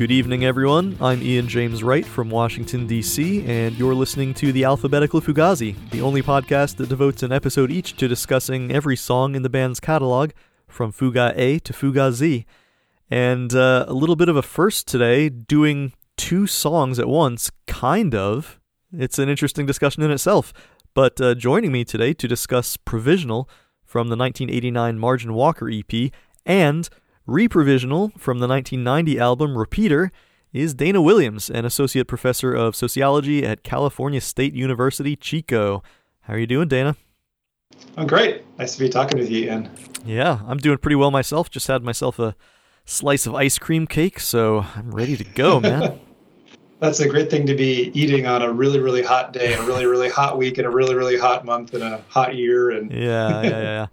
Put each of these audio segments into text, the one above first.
Good evening, everyone. I'm Ian James Wright from Washington, D.C., and you're listening to The Alphabetical Fugazi, the only podcast that devotes an episode each to discussing every song in the band's catalog, from Fuga A to Fuga Z. And uh, a little bit of a first today, doing two songs at once, kind of. It's an interesting discussion in itself. But uh, joining me today to discuss Provisional from the 1989 Margin Walker EP and Reprovisional from the 1990 album Repeater is Dana Williams, an associate professor of sociology at California State University, Chico. How are you doing, Dana? I'm great. Nice to be talking with you, Ian. Yeah, I'm doing pretty well myself. Just had myself a slice of ice cream cake, so I'm ready to go, man. That's a great thing to be eating on a really, really hot day, a really, really hot week, and a really, really hot month, and a hot year. And yeah, yeah, yeah.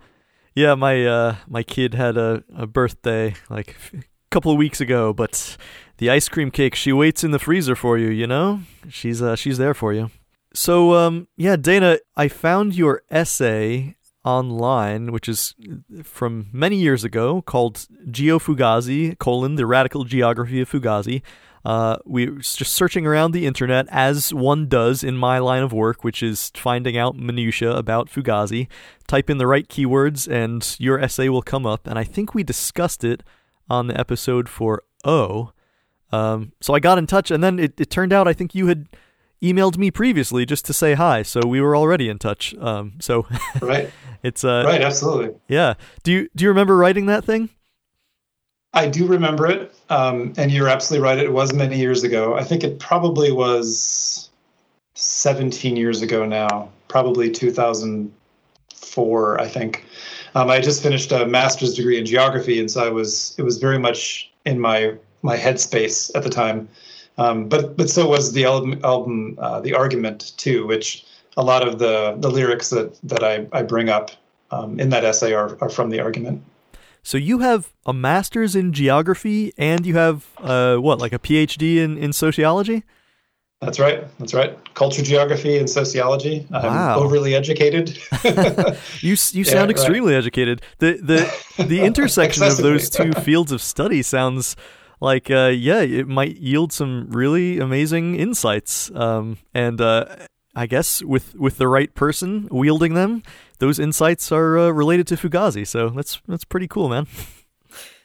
Yeah, my uh, my kid had a, a birthday like a couple of weeks ago, but the ice cream cake she waits in the freezer for you. You know, she's uh, she's there for you. So um, yeah, Dana, I found your essay online, which is from many years ago, called Geo Fugazi: colon the radical geography of Fugazi. Uh, we were just searching around the internet as one does in my line of work, which is finding out minutia about Fugazi. Type in the right keywords, and your essay will come up. And I think we discussed it on the episode for O. Um, so I got in touch, and then it, it turned out I think you had emailed me previously just to say hi, so we were already in touch. Um, so right, it's uh, right, absolutely, yeah. Do you do you remember writing that thing? I do remember it, um, and you're absolutely right. It was many years ago. I think it probably was 17 years ago now, probably 2004. I think um, I just finished a master's degree in geography, and so I was it was very much in my my headspace at the time. Um, but but so was the album, album uh, the argument too, which a lot of the the lyrics that that I, I bring up um, in that essay are, are from the argument. So you have a master's in geography and you have uh, what, like a PhD in, in sociology? That's right. That's right. Culture geography and sociology. I'm wow. overly educated. you you sound yeah, extremely right. educated. The the the intersection of those two fields of study sounds like uh, yeah, it might yield some really amazing insights. Um, and uh, I guess with with the right person wielding them, those insights are uh, related to Fugazi. So that's that's pretty cool, man.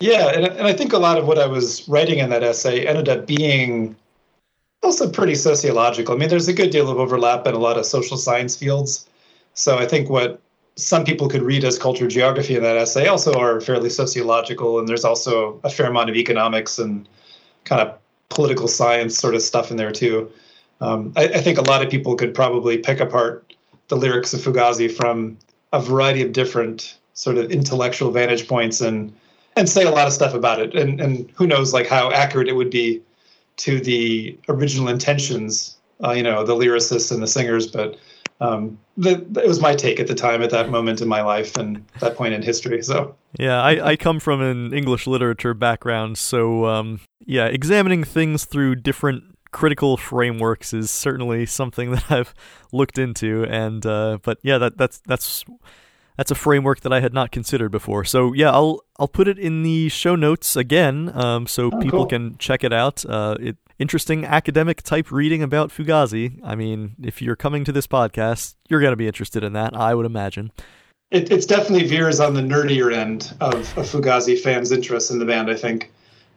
Yeah, and, and I think a lot of what I was writing in that essay ended up being also pretty sociological. I mean, there's a good deal of overlap in a lot of social science fields. So I think what some people could read as culture geography in that essay also are fairly sociological, and there's also a fair amount of economics and kind of political science sort of stuff in there too um, I, I, think a lot of people could probably pick apart the lyrics of Fugazi from a variety of different sort of intellectual vantage points and and say a lot of stuff about it. And and who knows like how accurate it would be to the original intentions, uh, you know, the lyricists and the singers. But um, the, it was my take at the time, at that moment in my life, and that point in history. So yeah, I, I come from an English literature background, so um, yeah, examining things through different critical frameworks is certainly something that I've looked into, and uh, but yeah, that that's that's that's a framework that I had not considered before. So yeah, I'll I'll put it in the show notes again, um, so oh, people cool. can check it out. Uh, it interesting academic type reading about Fugazi. I mean, if you're coming to this podcast, you're going to be interested in that, I would imagine. It, it's definitely veers on the nerdier end of, of Fugazi fans' interest in the band. I think.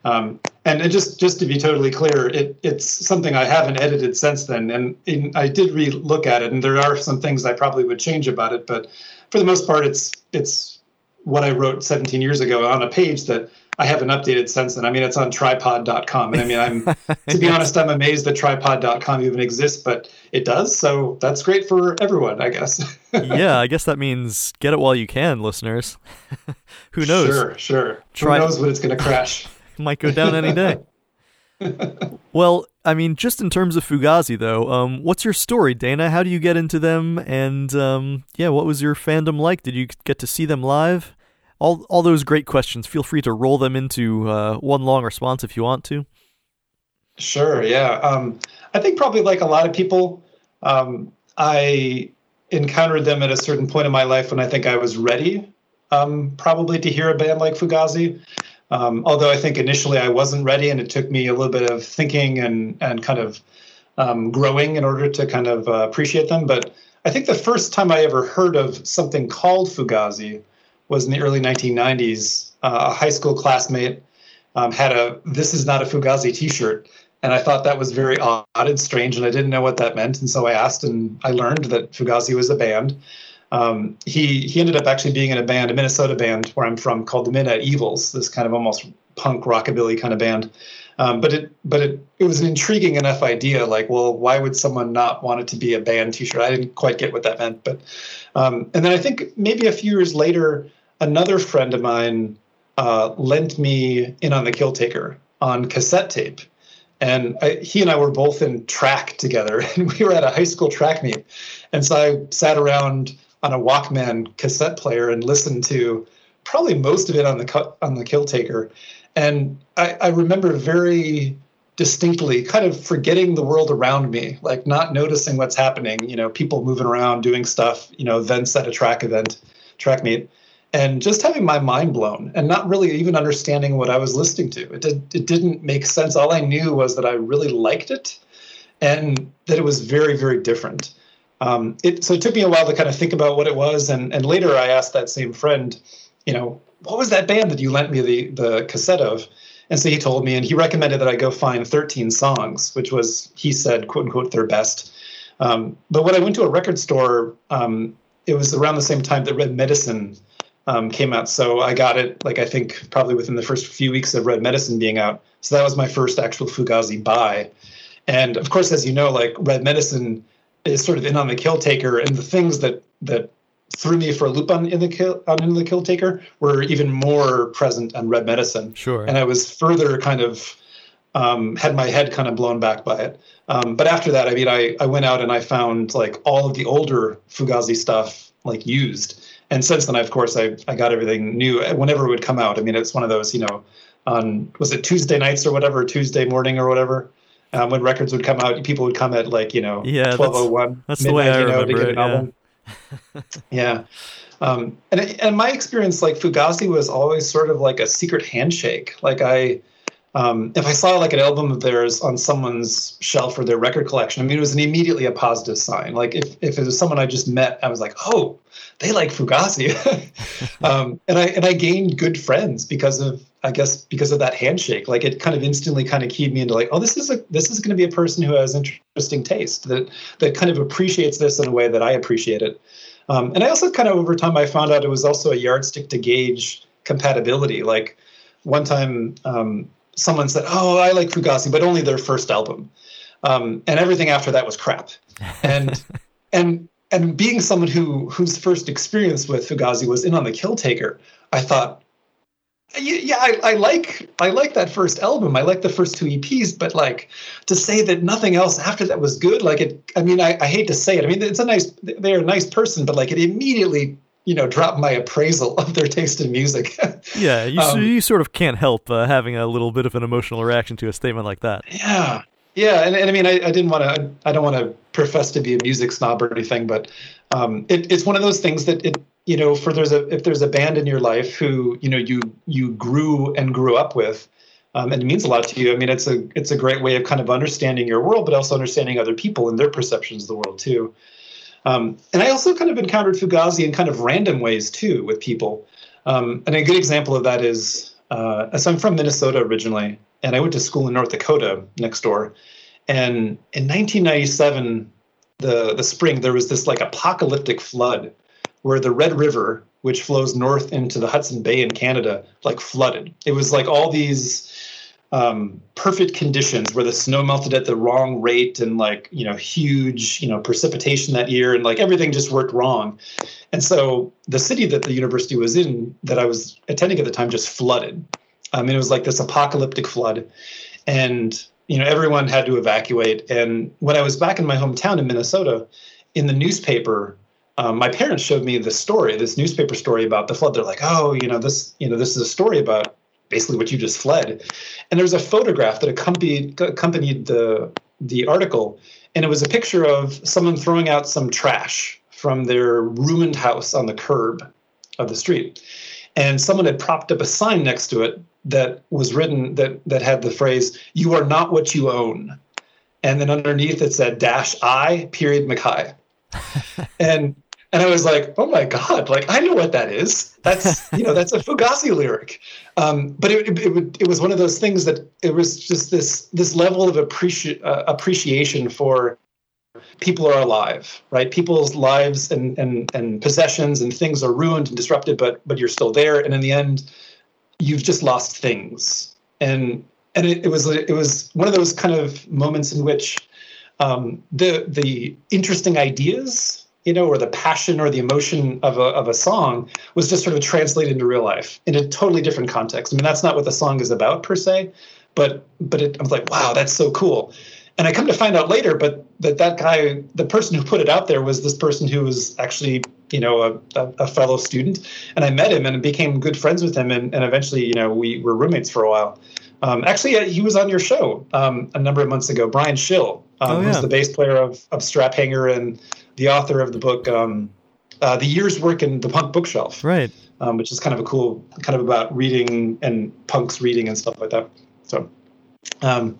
Um, and just just to be totally clear, it, it's something I haven't edited since then, and in, I did re-look at it, and there are some things I probably would change about it, but for the most part, it's it's what I wrote 17 years ago on a page that I haven't updated since then. I mean, it's on tripod.com, and I mean, I'm to be honest, I'm amazed that tripod.com even exists, but it does, so that's great for everyone, I guess. yeah, I guess that means get it while you can, listeners. Who knows? Sure, sure. Tri- Who knows when it's going to crash? might go down any day. well, I mean, just in terms of Fugazi, though, um, what's your story, Dana? How do you get into them? And um, yeah, what was your fandom like? Did you get to see them live? All all those great questions. Feel free to roll them into uh, one long response if you want to. Sure. Yeah. Um, I think probably like a lot of people, um, I encountered them at a certain point in my life when I think I was ready, um, probably to hear a band like Fugazi. Um, although I think initially I wasn't ready, and it took me a little bit of thinking and and kind of um, growing in order to kind of uh, appreciate them. But I think the first time I ever heard of something called Fugazi was in the early 1990s. Uh, a high school classmate um, had a "This is not a Fugazi" T-shirt, and I thought that was very odd and strange, and I didn't know what that meant. And so I asked, and I learned that Fugazi was a band. Um, he he ended up actually being in a band, a Minnesota band where I'm from, called the Midnight Evils. This kind of almost punk rockabilly kind of band. Um, but it but it it was an intriguing enough idea. Like, well, why would someone not want it to be a band T-shirt? I didn't quite get what that meant. But um, and then I think maybe a few years later, another friend of mine uh, lent me in on the Kill Taker on cassette tape. And I, he and I were both in track together, and we were at a high school track meet. And so I sat around on a Walkman cassette player and listened to probably most of it on the on the Kill Taker. And I, I remember very distinctly kind of forgetting the world around me, like not noticing what's happening, you know, people moving around, doing stuff, you know, events at a track event, track meet, and just having my mind blown and not really even understanding what I was listening to. It did it didn't make sense. All I knew was that I really liked it and that it was very, very different. Um, it, so it took me a while to kind of think about what it was, and and later I asked that same friend, you know, what was that band that you lent me the the cassette of? And so he told me, and he recommended that I go find 13 songs, which was, he said, quote unquote, their best. Um, but when I went to a record store, um, it was around the same time that Red Medicine um, came out. So I got it, like, I think probably within the first few weeks of Red Medicine being out. So that was my first actual Fugazi buy. And of course, as you know, like, Red Medicine is sort of in on the kill taker, and the things that, that threw me for a loop on in the kill on in the kill taker were even more present on red medicine. Sure. And i was further kind of um, had my head kind of blown back by it. Um, but after that i mean I, I went out and i found like all of the older fugazi stuff like used. And since then of course i, I got everything new whenever it would come out. I mean it's one of those you know on was it tuesday nights or whatever tuesday morning or whatever um, when records would come out people would come at like you know yeah 1201 that's, that's the way i you know, remember to get it, an album yeah. Um, and and my experience, like Fugazi, was always sort of like a secret handshake. Like I, um, if I saw like an album of theirs on someone's shelf or their record collection, I mean, it was an immediately a positive sign. Like if if it was someone I just met, I was like, oh, they like Fugazi, um, and I and I gained good friends because of I guess because of that handshake. Like it kind of instantly kind of keyed me into like, oh, this is a this is going to be a person who has interesting taste that that kind of appreciates this in a way that I appreciate it. Um, and I also kind of over time I found out it was also a yardstick to gauge compatibility. Like one time um, someone said, "Oh, I like Fugazi, but only their first album," um, and everything after that was crap. And and and being someone who whose first experience with Fugazi was in on the Kill Taker, I thought, yeah, I, I, like I like that first album. I like the first two EPs, but like to say that nothing else after that was good, like it. I mean, I, I hate to say it. I mean, it's a nice. They're a nice person, but like it immediately, you know, dropped my appraisal of their taste in music. yeah, you um, you sort of can't help uh, having a little bit of an emotional reaction to a statement like that. Yeah, yeah, and, and I mean, I, I didn't want to. I don't want to profess to be a music snob or anything, but um, it, it's one of those things that it you know for there's a if there's a band in your life who you know you you grew and grew up with um, and it means a lot to you i mean it's a it's a great way of kind of understanding your world but also understanding other people and their perceptions of the world too. Um, and i also kind of encountered fugazi in kind of random ways too with people. Um, and a good example of that is uh, i'm from minnesota originally and i went to school in north dakota next door. And in 1997 the the spring there was this like apocalyptic flood where the Red River, which flows north into the Hudson Bay in Canada, like flooded. It was like all these um, perfect conditions where the snow melted at the wrong rate and like you know huge you know precipitation that year and like everything just worked wrong. And so the city that the university was in that i was attending at the time just flooded. I mean it was like this apocalyptic flood and you know everyone had to evacuate. And when i was back in my hometown in minnesota in the newspaper um, my parents showed me this story, this newspaper story about the flood. They're like, oh, you know, this, you know, this is a story about basically what you just fled. And there's a photograph that accompanied accompanied the the article, and it was a picture of someone throwing out some trash from their ruined house on the curb of the street. and someone had propped up a sign next to it that was written that that had the phrase "You are not what you own," and then underneath it said "dash I period MacKaye," and and I was like, oh my god, like I know what that is. That's you know that's a Fugazi lyric, um, but it, it, it, it was one of those things that it was just this this level of appreci- uh, appreciation for people are alive, right? People's lives and, and, and possessions and things are ruined and disrupted, but but you're still there. And in the end, you've just lost things. And and it, it was it was one of those kind of moments in which um, the the interesting ideas, you know, or the passion or the emotion of a of a song was just sort of translated into real life in a totally different context. I mean, that's not what the song is about per se, but but it, I was like, wow, that's so cool. And I come to find out later, but that that guy, the person who put it out there, was this person who was actually, you know, a, a, fellow student. And I met him and became good friends with him, and, and eventually, you know, we were roommates for a while. Um, actually, uh, he was on your show um, a number of months ago. Brian Schill, um, oh, yeah. who's the bass player of, of Strap Hanger and the author of the book um, uh, "The Year's Work in the Punk Bookshelf," right? Um, which is kind of a cool, kind of about reading and punks reading and stuff like that. So, um,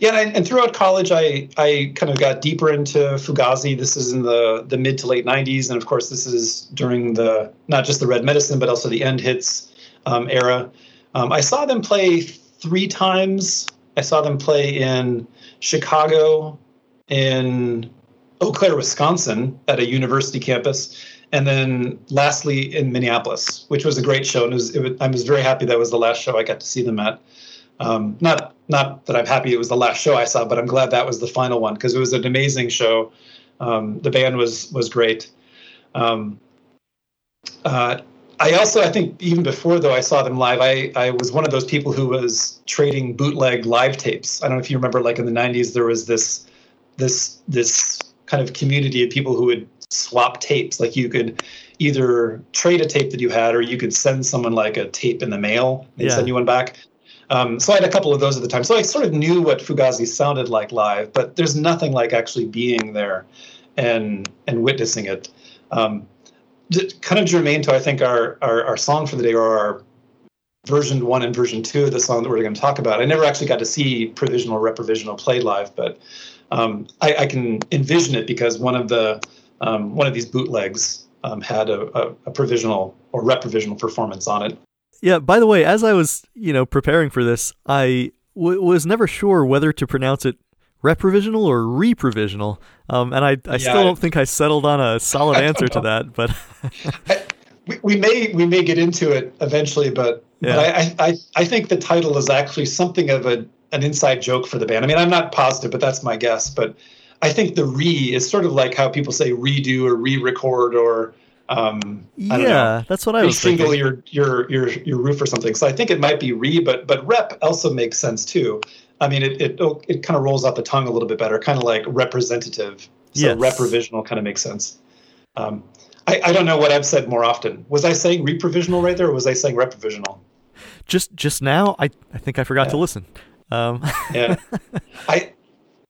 yeah, and, and, throughout college, I I kind of got deeper into Fugazi. This is in the the mid to late '90s, and of course, this is during the not just the Red Medicine, but also the End Hits um, era. Um, I saw them play three times. I saw them play in Chicago, in Eau Claire, Wisconsin, at a university campus, and then lastly in Minneapolis, which was a great show. And it was, it was, I was very happy that was the last show I got to see them at. Um, not not that I'm happy it was the last show I saw, but I'm glad that was the final one because it was an amazing show. Um, the band was was great. Um, uh, I also I think even before though I saw them live, I I was one of those people who was trading bootleg live tapes. I don't know if you remember, like in the '90s, there was this this this kind of community of people who would swap tapes. Like you could either trade a tape that you had, or you could send someone like a tape in the mail. They yeah. send you one back. Um, so I had a couple of those at the time. So I sort of knew what Fugazi sounded like live, but there's nothing like actually being there and and witnessing it. Um, kind of germane to I think our, our, our song for the day or our version one and version two of the song that we're going to talk about. I never actually got to see Provisional Reprovisional played live, but um, I, I, can envision it because one of the um, one of these bootlegs um, had a, a, a, provisional or reprovisional performance on it. Yeah, by the way, as I was, you know, preparing for this, I w- was never sure whether to pronounce it reprovisional or reprovisional. Um, and I, I yeah, still don't think I settled on a solid answer to that, but I, we, we may we may get into it eventually, but, yeah. but I, I, I think the title is actually something of a an inside joke for the band. I mean, I'm not positive, but that's my guess. But I think the re is sort of like how people say redo or re-record or um, yeah, know, that's what I was thinking. your your your your roof or something. So I think it might be re, but but rep also makes sense too. I mean, it it oh, it kind of rolls off the tongue a little bit better, kind of like representative. So yes. rep revisional kind of makes sense. Um, I, I don't know what I've said more often. Was I saying reprovisional right there, or was I saying reprovisional? Just just now, I I think I forgot yeah. to listen. Um. yeah, I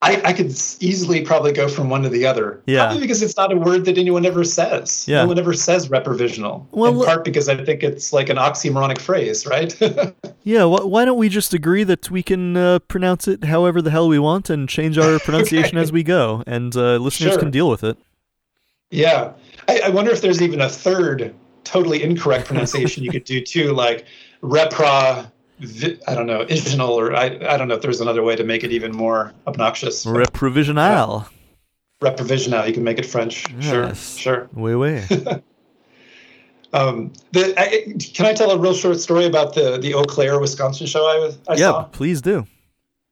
I, I could easily probably go from one to the other. Yeah. Probably because it's not a word that anyone ever says. Yeah. No one ever says reprovisional. Well, in part because I think it's like an oxymoronic phrase, right? yeah. Wh- why don't we just agree that we can uh, pronounce it however the hell we want and change our pronunciation okay. as we go, and uh, listeners sure. can deal with it. Yeah. I, I wonder if there's even a third totally incorrect pronunciation you could do too, like repra I don't know, isional, or I, I don't know if there's another way to make it even more obnoxious. Reprovisional. Reprovisional. You can make it French. Yes. Sure. Sure. Oui, oui. um, the, I, can I tell a real short story about the the Eau Claire, Wisconsin show I, was, I yeah, saw? Yeah, please do.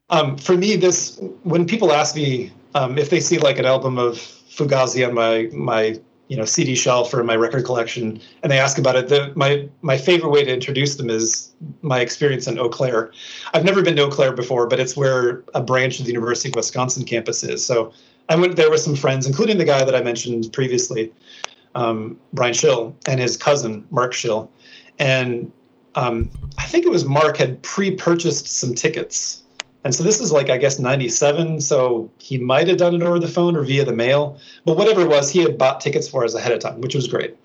Um, for me, this when people ask me um, if they see like an album of Fugazi on my my you know CD shelf or my record collection, and they ask about it. The, my my favorite way to introduce them is my experience in Eau Claire. I've never been to Eau Claire before, but it's where a branch of the University of Wisconsin campus is. So I went there with some friends, including the guy that I mentioned previously, um, Brian Schill, and his cousin Mark Schill, and um, I think it was Mark had pre-purchased some tickets and so this is like, I guess, 97. So he might have done it over the phone or via the mail. But whatever it was, he had bought tickets for us ahead of time, which was great.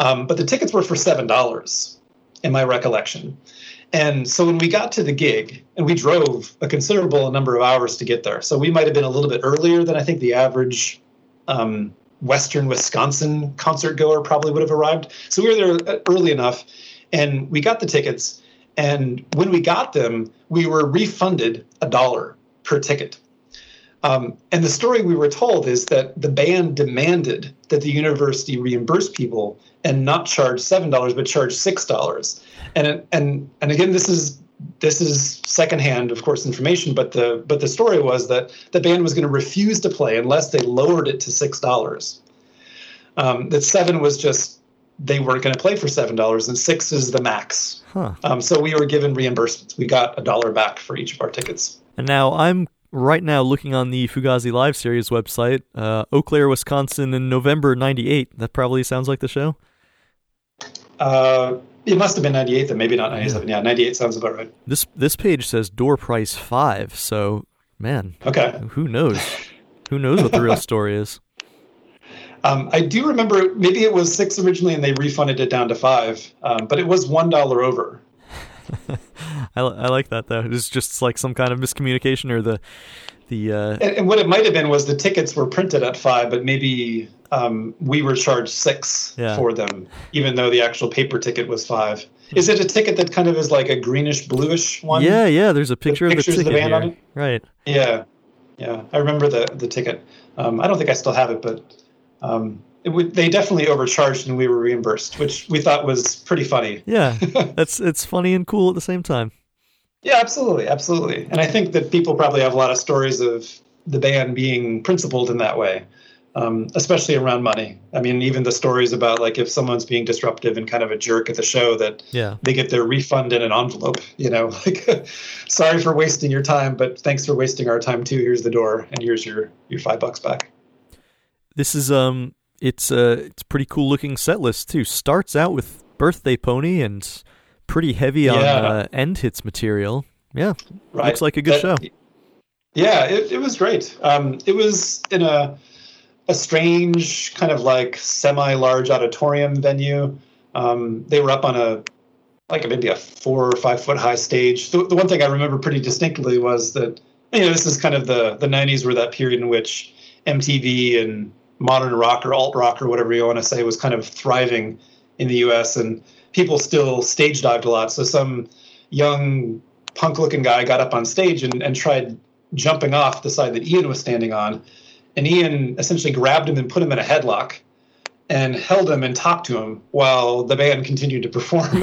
Um, but the tickets were for $7. in my recollection. And so when we got to the gig, and we drove a considerable number of hours to get there, so we might have been a little bit earlier than I think the average um, Western Wisconsin concert goer probably would have arrived. So we were there early enough, and we got the tickets. And when we got them, we were refunded a dollar per ticket. Um, and the story we were told is that the band demanded that the university reimburse people and not charge seven dollars, but charge six dollars. And and and again, this is this is secondhand, of course, information. But the but the story was that the band was going to refuse to play unless they lowered it to six dollars. Um, that seven was just they weren't going to play for seven dollars, and six is the max. Huh. Um, so we were given reimbursements. We got a dollar back for each of our tickets. And now I'm right now looking on the Fugazi Live Series website, uh, Eau Claire, Wisconsin, in November '98. That probably sounds like the show. Uh, it must have been '98, then maybe not '97. Yeah. yeah, '98 sounds about right. This this page says door price five. So, man, okay, who knows? who knows what the real story is? Um, I do remember maybe it was six originally, and they refunded it down to five, um, but it was one dollar over. I, I like that though. It's just like some kind of miscommunication or the the. Uh... And, and, what it might have been was the tickets were printed at five, but maybe um, we were charged six yeah. for them, even though the actual paper ticket was five. Is it a ticket that kind of is like a greenish bluish one? Yeah, yeah. There's a picture of the ticket the band here. on it. Right. Yeah, yeah. I remember the the ticket. Um, I don't think I still have it, but um, it they definitely overcharged and we were reimbursed, which we thought was pretty funny. Yeah, that's it's funny and cool at the same time. Yeah, absolutely, absolutely. And I think that people probably have a lot of stories of the band being principled in that way, um, especially around money. I mean, even the stories about like if someone's being disruptive and kind of a jerk at the show, that yeah. they get their refund in an envelope. You know, like sorry for wasting your time, but thanks for wasting our time too. Here's the door, and here's your your five bucks back. This is um it's a it's pretty cool looking set list too. Starts out with Birthday Pony and pretty heavy yeah. on uh, end hits material. Yeah, right. looks like a good that, show. Yeah, it, it was great. Um, it was in a a strange kind of like semi large auditorium venue. Um, they were up on a like maybe a four or five foot high stage. The, the one thing I remember pretty distinctly was that you know this is kind of the the 90s were that period in which MTV and modern rock or alt rock or whatever you want to say was kind of thriving in the U.S. and people still stage dived a lot. So some young punk looking guy got up on stage and, and tried jumping off the side that Ian was standing on, and Ian essentially grabbed him and put him in a headlock and held him and talked to him while the band continued to perform.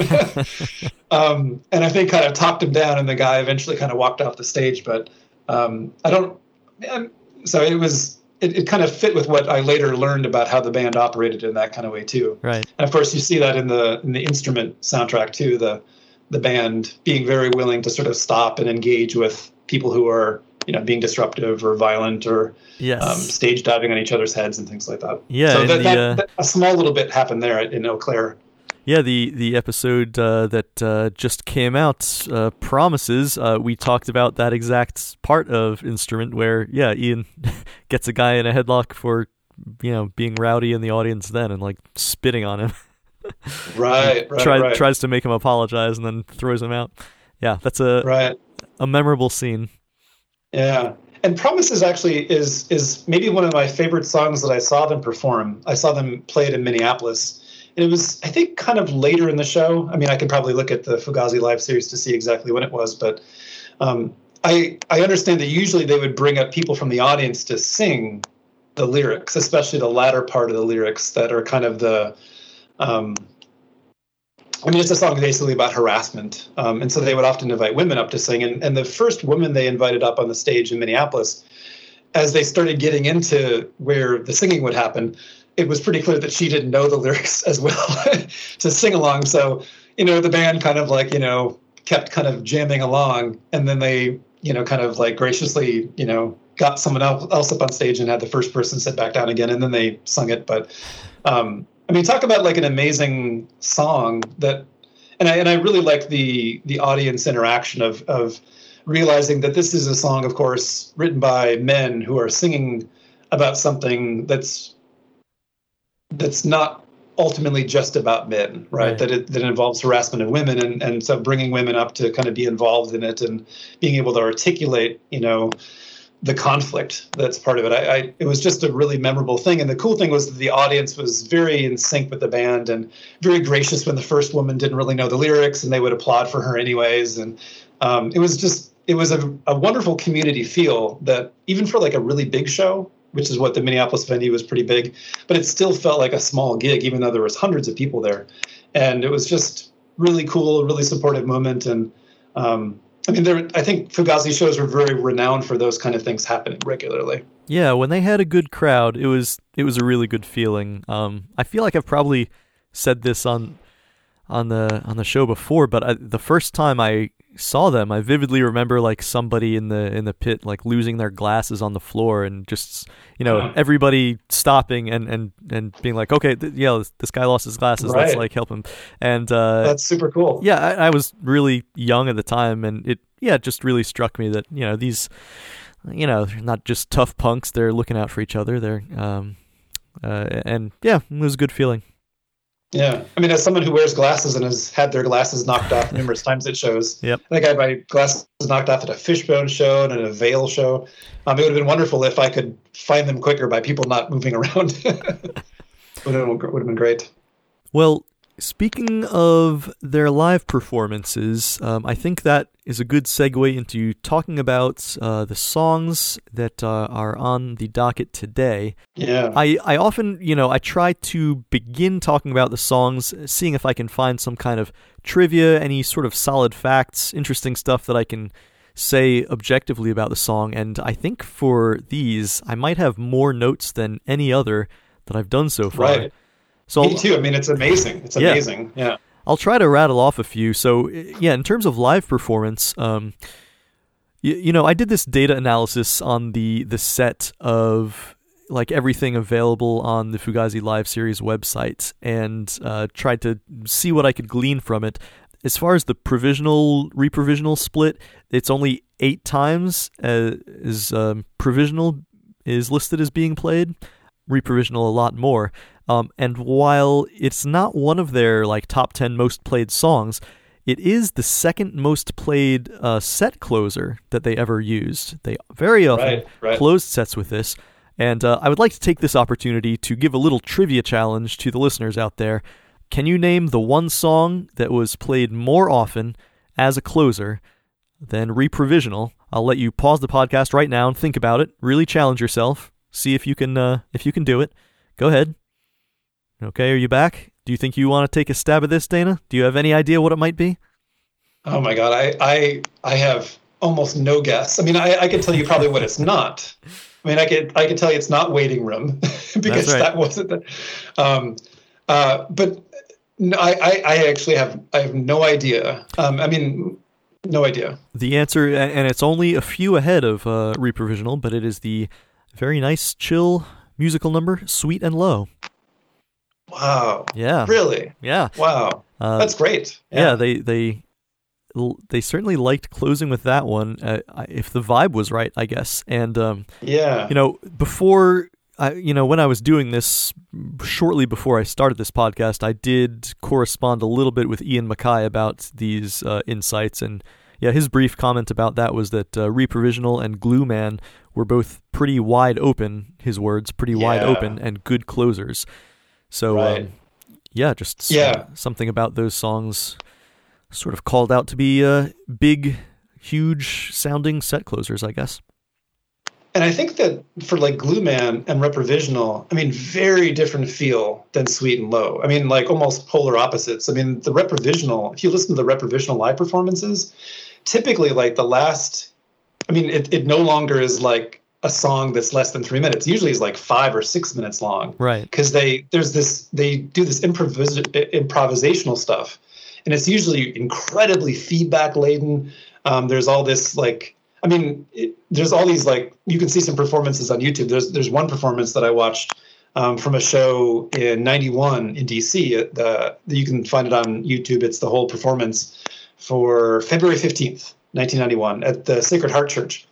um, and I think kind of talked him down, and the guy eventually kind of walked off the stage. But um, I don't. So it was it, it kind of fit with what I later learned about how the band operated in that kind of way too. Right. And of course, you see that in the in the instrument soundtrack too. The the band being very willing to sort of stop and engage with people who are you know being disruptive or violent or yes. um, stage diving on each other's heads and things like that. Yeah. So that, the, that, uh... that, a small little bit happened there in Eau Claire yeah, the the episode uh, that uh, just came out uh, promises. Uh, we talked about that exact part of instrument where yeah, Ian gets a guy in a headlock for you know being rowdy in the audience then and like spitting on him. right, right, Try, right. Tries to make him apologize and then throws him out. Yeah, that's a right. a memorable scene. Yeah. And Promises actually is is maybe one of my favorite songs that I saw them perform. I saw them play it in Minneapolis and it was I think kind of later in the show. I mean, I could probably look at the Fugazi live series to see exactly when it was, but um, I I understand that usually they would bring up people from the audience to sing the lyrics, especially the latter part of the lyrics that are kind of the um, I mean, it's a song basically about harassment. Um, and so they would often invite women up to sing. And, and the first woman they invited up on the stage in Minneapolis, as they started getting into where the singing would happen, it was pretty clear that she didn't know the lyrics as well to sing along. So, you know, the band kind of like, you know, kept kind of jamming along. And then they, you know, kind of like graciously, you know, got someone else up on stage and had the first person sit back down again. And then they sung it. But, um, I mean, talk about like an amazing song that, and I, and I really like the, the audience interaction of, of realizing that this is a song, of course, written by men who are singing about something that's that's not ultimately just about men, right? Right. That it that involves harassment of women, and and so bringing women up to kind of be involved in it and being able to articulate, you know, the conflict that's part of it. I, I it was just a really memorable thing, and the cool thing was that the audience was very in sync with the band and very gracious when the first woman didn't really know the lyrics, and they would applaud for her anyways, and um, it was just it was a, a wonderful community feel that even for like a really big show which is what the minneapolis venue was pretty big but it still felt like a small gig even though there was hundreds of people there. And it was just really cool really supportive moment. And um, i mean there i think fugazi shows were very renowned for those kind of things happening regularly. Yeah, when they had a good crowd, it was it was a really good feeling. Um, I feel like I've probably said this on on the on the show before, but I, the first time I saw them, I vividly remember like somebody in the in the pit like losing their glasses on the floor and just you know Uh-huh. everybody stopping and and and being like, okay, th- yeah, this, this guy lost his glasses, let's like help him. And uh, that's super cool yeah, I, I was really young at the time, and it yeah it just really struck me that you know these, you know, they're not just tough punks. They're looking out for each other. They're um, uh, and yeah, it was a good feeling. Yeah, I mean, as someone who wears glasses and has had their glasses knocked off numerous times at shows, Yep. I think I had my glasses knocked off at a Fishbone show and at a Veil show. Um, it would have been wonderful if I could find them quicker by people not moving around. would have would have been great. Well, speaking of their live performances, um, I think that is a good segue into talking about uh, the songs that uh, are on the docket today. Yeah, I, I often, you know, I try to begin talking about the songs, seeing if I can find some kind of trivia, any sort of solid facts, interesting stuff that I can say objectively about the song. And I think for these, I might have more notes than any other that I've done so far. right. So Me too. I mean, it's amazing. It's Yeah. amazing. Yeah. I'll try to rattle off a few. So, yeah, in terms of live performance, um, you, you know, I did this data analysis on the the set of like everything available on the Fugazi Live series website, and uh, tried to see what I could glean from it. As far as the provisional reprovisional split, it's only eight times uh, is um, provisional is listed as being played. Reprovisional a lot more. Um, and while it's not one of their like top 10 most played songs, it is the second most played uh, set closer that they ever used. They very often Right. Right. closed sets with this. And uh, I would like to take this opportunity to give a little trivia challenge to the listeners out there. Can you name the one song that was played more often as a closer than reprovisional? I'll let you pause the podcast right now and think about it. Really challenge yourself. See if you can uh, if you can do it. Go ahead. Okay, are you back? Do you think you want to take a stab at this, Dana? Do you have any idea what it might be? Oh my god, I I I have almost no guess. I mean, I I could tell you probably what it's not. I mean, I could I could tell you it's not waiting room because right. that wasn't the. Um, uh, but no, I, I I actually have I have no idea. Um, I mean, no idea. The answer, and it's only a few ahead of uh, reprovisional, but it is the very nice, chill musical number, "Sweet and Low." Wow, Yeah, really? yeah, Wow, uh, that's great. yeah. They they they certainly liked closing with that one. Uh, if the vibe was right, I guess. And um, yeah. you know, before I, you know, when I was doing this, shortly before I started this podcast, I did correspond a little bit with Ian MacKaye about these uh, insights, and yeah, his brief comment about that was that uh, Reprovisional and Glue Man were both pretty wide open. His words, pretty wide open and good closers. So, Right. um, yeah, just Yeah. something about those songs sort of called out to be uh, big, huge sounding set closers, I guess. And I think that for like Glue Man and Reprovisional, I mean, very different feel than Sweet and Low. I mean, like almost polar opposites. I mean, the Reprovisional, if you listen to the Reprovisional live performances, typically like the last, I mean, it, it no longer is like a song that's less than three minutes. Usually is like five or six minutes long. Right. because they there's this they do this improvis- improvisational stuff. And it's usually incredibly feedback laden. Um, there's all this like i mean it, there's all these like you can see some performances on youtube. There's there's one performance that i watched um, from a show in 91 in dc at the, you can find it on youtube. It's the whole performance for february 15th 1991 at the sacred heart church.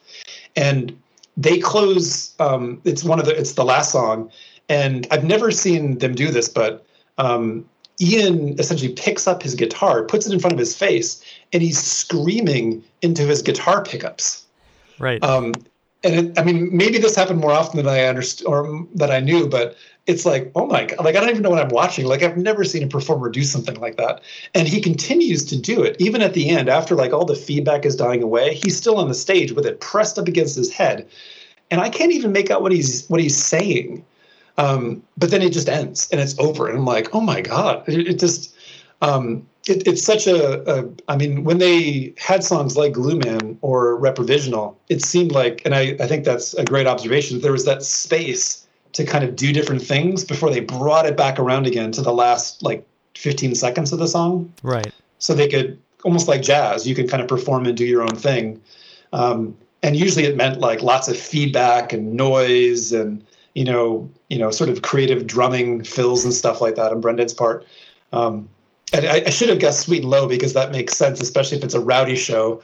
And they close um, it's one of the it's the last song and i've never seen them do this but um, Ian essentially picks up his guitar, puts it in front of his face, and he's screaming into his guitar pickups. Right. Um, and it, I mean, maybe this happened more often than I understood or that I knew, but it's like, oh my god, like I don't even know what I'm watching. Like I've never seen a performer do something like that. And he continues to do it, even at the end, after like all the feedback is dying away. He's still on the stage with it pressed up against his head, and I can't even make out what he's what he's saying. Um, but then it just ends and it's over, and I'm like, oh my god, it, it just. Um, it, it's such a, a. I mean, when they had songs like Glue Man or Reprovisional, it seemed like, and I, I think that's a great observation. There was that space to kind of do different things before they brought it back around again to the last like 15 seconds of the song. Right. So they could almost like jazz, you can kind of perform and do your own thing. Um, and usually it meant like lots of feedback and noise and you know you know sort of creative drumming fills and stuff like that on Brendan's part. Um, and I, I, should have guessed Sweet and Low because that makes sense, especially if it's a rowdy show.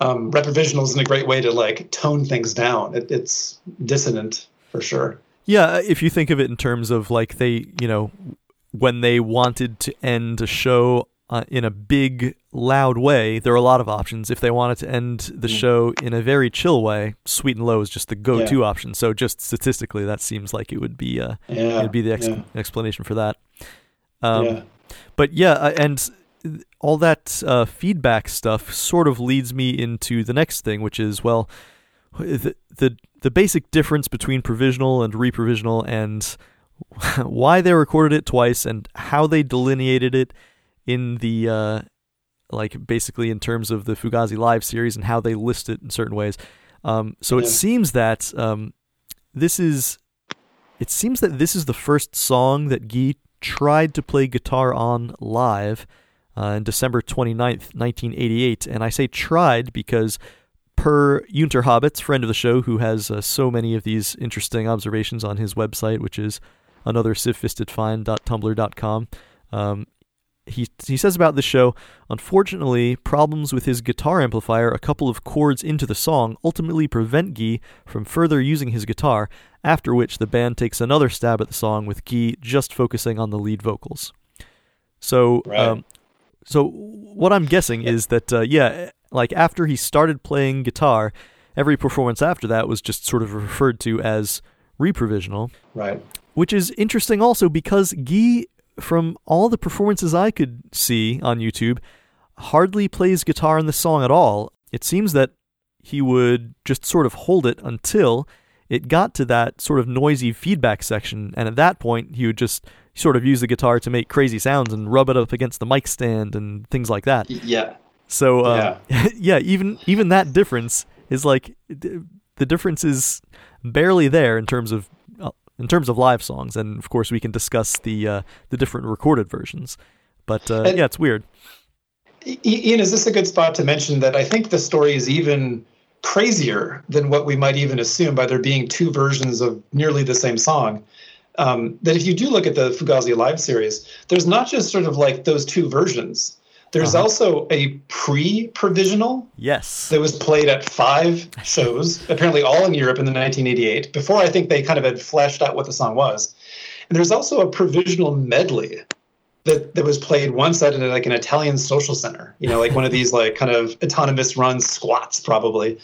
Um, Reprovisional isn't a great way to like tone things down. It, it's dissonant for sure. Yeah, if you think of it in terms of like they, you know, when they wanted to end a show uh, in a big, loud way, there are a lot of options. If they wanted to end the mm. show in a very chill way, Sweet and Low is just the go-to yeah. option. So just statistically, that seems like it would be, uh, yeah, it would be the ex- yeah. explanation for that. Um, yeah. But yeah, uh, and all that uh, feedback stuff sort of leads me into the next thing, which is well, the the the basic difference between provisional and reprovisional and why they recorded it twice and how they delineated it in the uh, like basically in terms of the Fugazi live series and how they list it in certain ways. Um, so yeah. it seems that um, this is it seems that this is the first song that Guy tried to play guitar on live uh, in December 29th, 1988. And I say tried because per Gunter Habets, friend of the show, who has uh, so many of these interesting observations on his website, which is another sivfistedfine.tumblr.com. Um, he he says about the show, unfortunately, problems with his guitar amplifier a couple of chords into the song ultimately prevent Guy from further using his guitar, after which the band takes another stab at the song with Guy just focusing on the lead vocals. So right. um, so what I'm guessing is that uh, yeah, like after he started playing guitar, every performance after that was just sort of referred to as reprovisional. Right. Which is interesting also because Guy, from all the performances I could see on YouTube, hardly plays guitar in the song at all. It seems that he would just sort of hold it until it got to that sort of noisy feedback section, and at that point he would just sort of use the guitar to make crazy sounds and rub it up against the mic stand and things like that. Yeah. So uh, yeah. yeah, even even that difference is like the difference is barely there in terms of uh, in terms of live songs, and of course we can discuss the uh, the different recorded versions. But uh, and, yeah, it's weird. Ian, is this a good spot to mention that I think the story is even crazier than what we might even assume by there being two versions of nearly the same song? um, that if you do look at the Fugazi Live series, there's not just sort of like those two versions. There's uh-huh. also a pre-provisional. Yes. That was played at five shows, apparently all in Europe in the 1988. Before I think they kind of had fleshed out what the song was. And there's also a provisional medley that, that was played once at like an Italian social center. You know, like one of these like kind of autonomous run squats probably.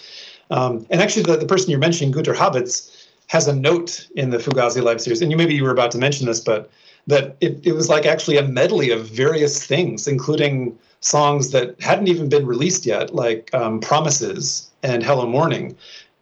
Um, and actually, the, the person you're mentioning, Gunter Habets, has a note in the Fugazi Live series, and you maybe you were about to mention this, but that it, it was like actually a medley of various things, including songs that hadn't even been released yet, like um, Promises and Hello Morning,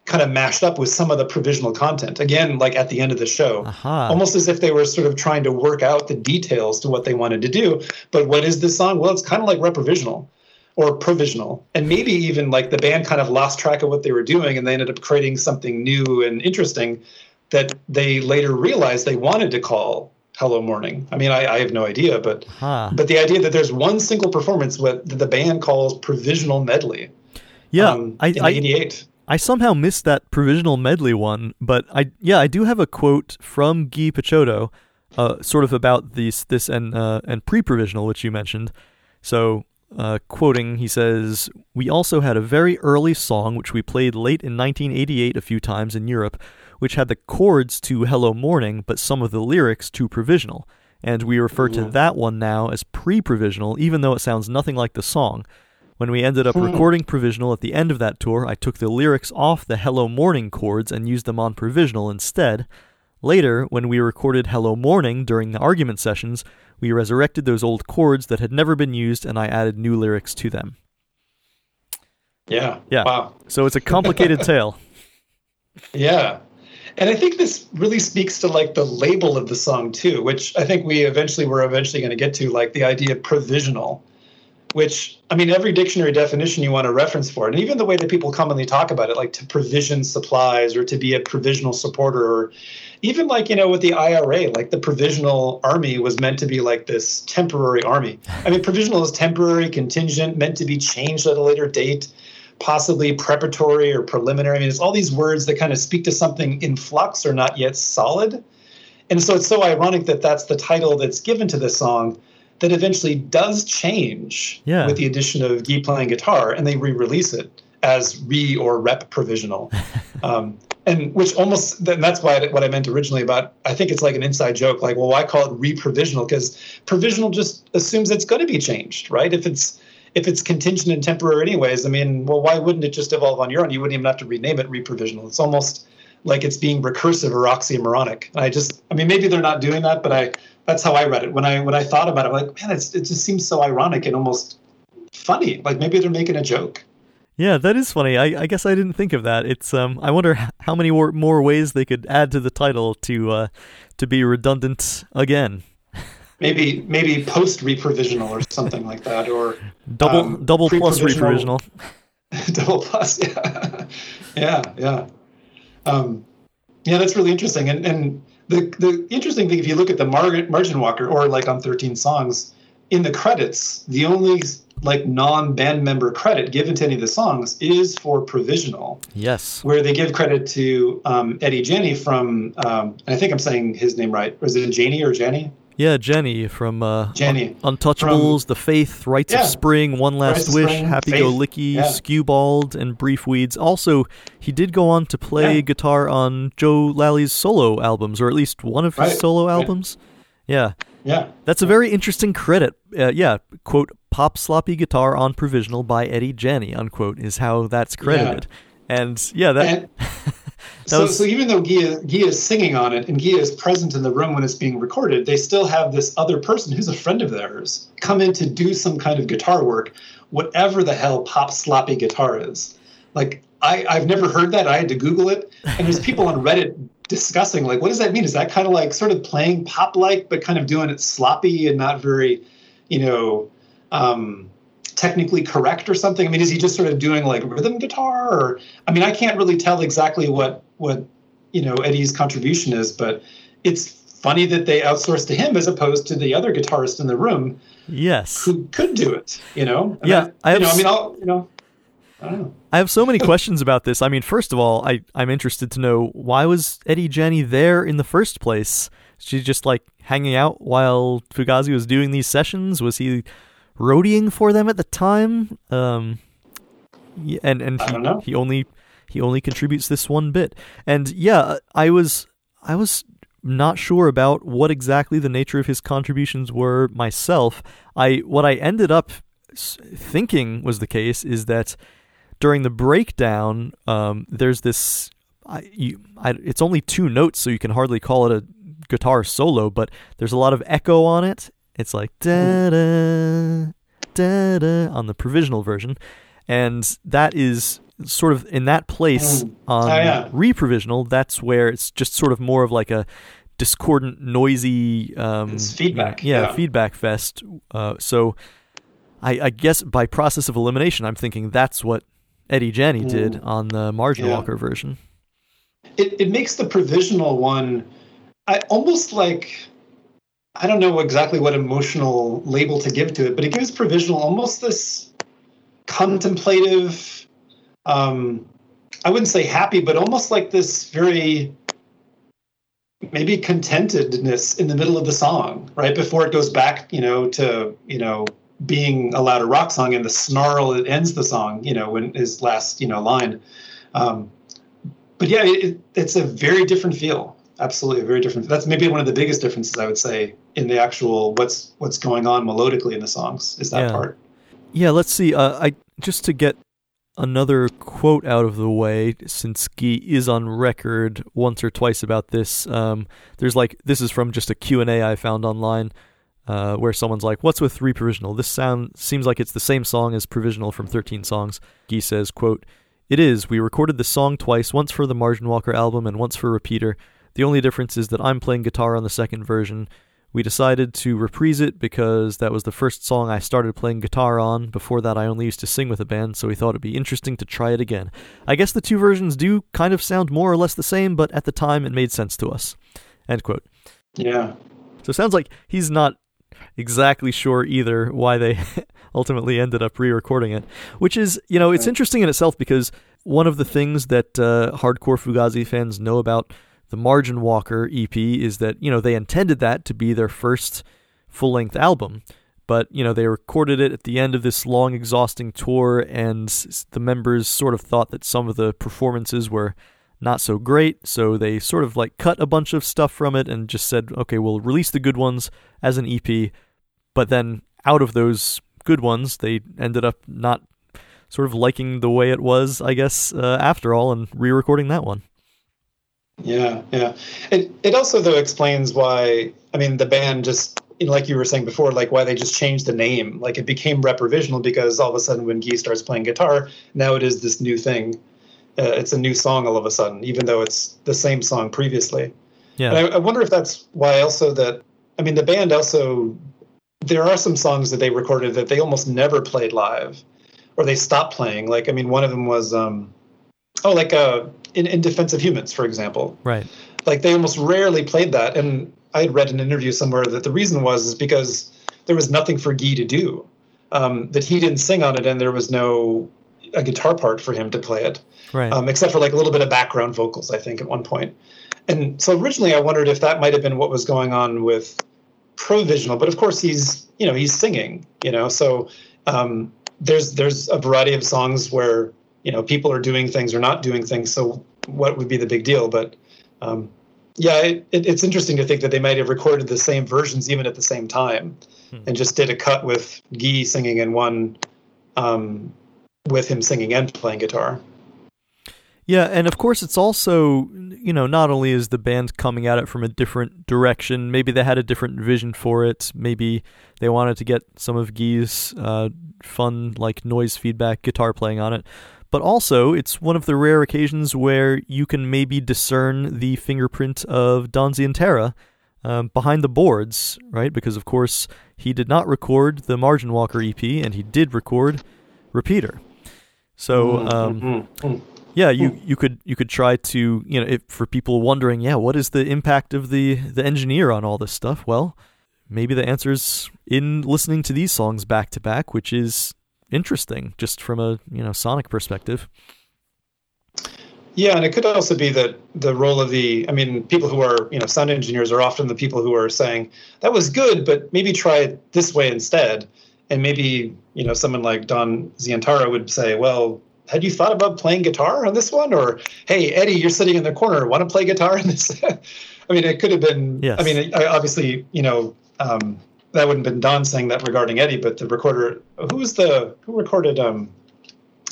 kind of mashed up with some of the provisional content. Again, like at the end of the show, uh-huh. almost as if they were sort of trying to work out the details to what they wanted to do. But what is this song? Well, it's kind of like reprovisional or provisional. And maybe even like the band kind of lost track of what they were doing and they ended up creating something new and interesting that they later realized they wanted to call Hello Morning. I mean, I, I have no idea, but huh. but the idea that there's one single performance that the band calls provisional medley. Yeah, um, I, in '88. I, I somehow missed that provisional medley one, but I yeah I do have a quote from Guy Picciotto, uh, sort of about these this and uh, and pre-provisional which you mentioned. So uh, quoting, he says, We also had a very early song which we played late in 1988 a few times in Europe, which had the chords to Hello Morning, but some of the lyrics to Provisional. and we refer to that one now as pre provisional, even though it sounds nothing like the song. When we ended up Hmm. recording provisional at the end of that tour, I took the lyrics off the Hello Morning chords and used them on provisional instead. Later, when we recorded Hello Morning during the argument sessions, we resurrected those old chords that had never been used and I added new lyrics to them. Yeah. Yeah. Wow. So it's a complicated tale. Yeah. And I think this really speaks to like the label of the song too, which I think we eventually were eventually going to get to, like the idea of provisional, which I mean, every dictionary definition you want to reference for it, and even the way that people commonly talk about it, like to provision supplies or to be a provisional supporter, or even like, you know, with the IRA, like the provisional army was meant to be like this temporary army. I mean, provisional is temporary, contingent, meant to be changed at a later date possibly preparatory or preliminary. I mean, it's all these words that kind of speak to something in flux or not yet solid. And so it's so ironic that that's the title that's given to this song that eventually does change Yeah. with the addition of Guy playing guitar and they re-release it as re or rep provisional. um, and which almost then that's why what I meant originally about I think it's like an inside joke like well why call it re-provisional because provisional just assumes it's going to be changed right if it's if it's contingent and temporary anyways, I mean, well, why wouldn't it just evolve on your own? You wouldn't even have to rename it reprovisional. It's almost like it's being recursive or oxymoronic. And I just, I mean, maybe they're not doing that, but I, that's how I read it. When I, when I thought about it, I'm like, man, it's, it just seems so ironic and almost funny. Like maybe they're making a joke. Yeah, that is funny. I, I guess I didn't think of that. It's um I wonder how many more, more ways they could add to the title to uh to be redundant again. Maybe, maybe post reprovisional or something like that, or Double Um, double plus reprovisional. double plus yeah yeah yeah um, yeah that's really interesting and and the the interesting thing if you look at the Mar- margin walker or like on 13 songs in the credits the only like non-band member credit given to any of the songs is for provisional. Yes. where they give credit to um, eddie jenny from um, and i think i'm saying his name right. Was it janie or jenny Yeah, Jenny from uh jenny Untouchables, The Faith, Rites Yeah. of Spring, One Last Wish, Spring, Happy Faith, Go Licky, yeah. Skewbald, and Brief Weeds. Also, he did go on to play Yeah. guitar on Joe Lally's solo albums, or at least one of his Right, solo albums. Yeah, yeah that's a very interesting credit. Uh, yeah, quote, pop sloppy guitar on provisional by Eddie Jenny, unquote, is how that's credited. And yeah, that, And- so, so even though Guy, Guy is singing on it and Guy is present in the room when it's being recorded, they still have this other person who's a friend of theirs come in to do some kind of guitar work, whatever the hell pop sloppy guitar is. Like I, I've never heard that. I had to Google it, and there's people on Reddit discussing like, what does that mean? Is that kind of like sort of playing pop like, but kind of doing it sloppy and not very, you know, um, technically correct or something? I mean, is he just sort of doing like rhythm guitar, or I mean, I can't really tell exactly what what you know Eddie's contribution is, but it's funny that they outsourced to him as opposed to the other guitarist in the room yes. who could do it. You know? And Yeah, that- I have you know, I mean, I'll, you know, I. I have so many questions about this. I mean, first of all, I, I'm interested to know why was Eddie Jenny there in the first place? She just like hanging out while Fugazi was doing these sessions? Was he roadieing for them at the time? Um, and and he, he only he only contributes this one bit. And yeah, I was I was not sure about what exactly the nature of his contributions were myself. I what I ended up thinking was the case is that during the breakdown, um, there's this. I, you, I, it's only two notes, so you can hardly call it a guitar solo, but there's a lot of echo on it. It's like da da da da on the provisional version, and that is sort of in that place Mm. on Oh, yeah. re-provisional. That's where it's just sort of more of like a discordant, noisy, um, feedback, Yeah, yeah. feedback fest. Uh, so I, I guess by process of elimination, I'm thinking that's what Eddie Janney did Mm. on the Margin Yeah. Walker version. It, it makes the provisional one I almost like I don't know exactly what emotional label to give to it, but it gives provisional almost this contemplative um I wouldn't say happy, but almost like this very maybe contentedness in the middle of the song, right before it goes back, you know, to you know being a louder rock song and the snarl that ends the song, you know, when his last you know line. Um, but yeah, it, it, it's a very different feel absolutely a very different. That's maybe one of the biggest differences I would say in the actual what's what's going on melodically in the songs is that Yeah. part. Yeah, let's see. Uh, I just to get another quote out of the way, since Guy is on record once or twice about this. Um, there's like this is from just a Q and A I found online, uh, where someone's like, "What's with re-provisional? This sound seems like it's the same song as provisional from 13 songs." Guy says, "Quote: It is. We recorded the song twice, once for the Margin Walker album and once for Repeater. The only difference is that I'm playing guitar on the second version." We decided to reprise it because that was the first song I started playing guitar on. Before that, I only used to sing with a band, so we thought it'd be interesting to try it again. I guess the two versions do kind of sound more or less the same, but at the time it made sense to us. End quote. Yeah. So it sounds like he's not exactly sure either why they ultimately ended up re-recording it, which is, you know, it's interesting in itself because one of the things that uh, hardcore Fugazi fans know about the Margin Walker EP is that, you know, they intended that to be their first full-length album, but, you know, they recorded it at the end of this long exhausting tour and the members sort of thought that some of the performances were not so great, so they sort of like cut a bunch of stuff from it and just said, okay, we'll release the good ones as an EP. But then out of those good ones, they ended up not sort of liking the way it was, I guess, uh, after all, and re recording that one. Yeah, yeah. It it also though explains why I mean the band just like you were saying before, like why they just changed the name. Like it became Reprovisional because all of a sudden when Guy starts playing guitar, now it is this new thing. Uh, it's a new song all of a sudden, even though it's the same song previously. Yeah. And I, I wonder if that's why also that I mean the band also there are some songs that they recorded that they almost never played live, or they stopped playing. Like I mean one of them was um, oh like uh in, in Defense of Humans for example. Right. like they almost rarely played that and i had read an interview somewhere that the reason was is because there was nothing for guy to do. Um, that he didn't sing on it and there was no a guitar part for him to play it. Right. um, except for like a little bit of background vocals i think at one point. And so originally i wondered if that might have been what was going on with provisional but of course he's you know he's singing you know? So um, there's there's a variety of songs where you know people are doing things or not doing things so what would be the big deal but um, yeah it, it, it's interesting to think that they might have recorded the same versions even at the same time Hmm. and just did a cut with Guy singing in one um, with him singing and playing guitar Yeah, and of course, it's also, you know, not only is the band coming at it from a different direction, maybe they had a different vision for it, maybe they wanted to get some of Guy's uh, fun, like, noise feedback guitar playing on it, but also it's one of the rare occasions where you can maybe discern the fingerprint of Don Zientara um, behind the boards, right? Because, of course, he did not record the Margin Walker EP, and he did record Repeater. So, um, Mhm, mhm. yeah, you, you could you could try to you know if, for people wondering, yeah, what is the impact of the the engineer on all this stuff? Well, maybe the answer's in listening to these songs back to back, which is interesting just from a you know sonic perspective. Yeah, and it could also be that the role of the, I mean, people who are, you know, sound engineers are often the people who are saying, that was good, but maybe try it this way instead. And maybe, you know, someone like Don Zientara would say, well, had you thought about playing guitar on this one? Or, hey, Eddie, you're sitting in the corner. Want to play guitar in this? I mean, it could have been, Yes. I mean, obviously, you know, um, that wouldn't have been Don saying that regarding Eddie, but the recorder, who was the, who recorded um,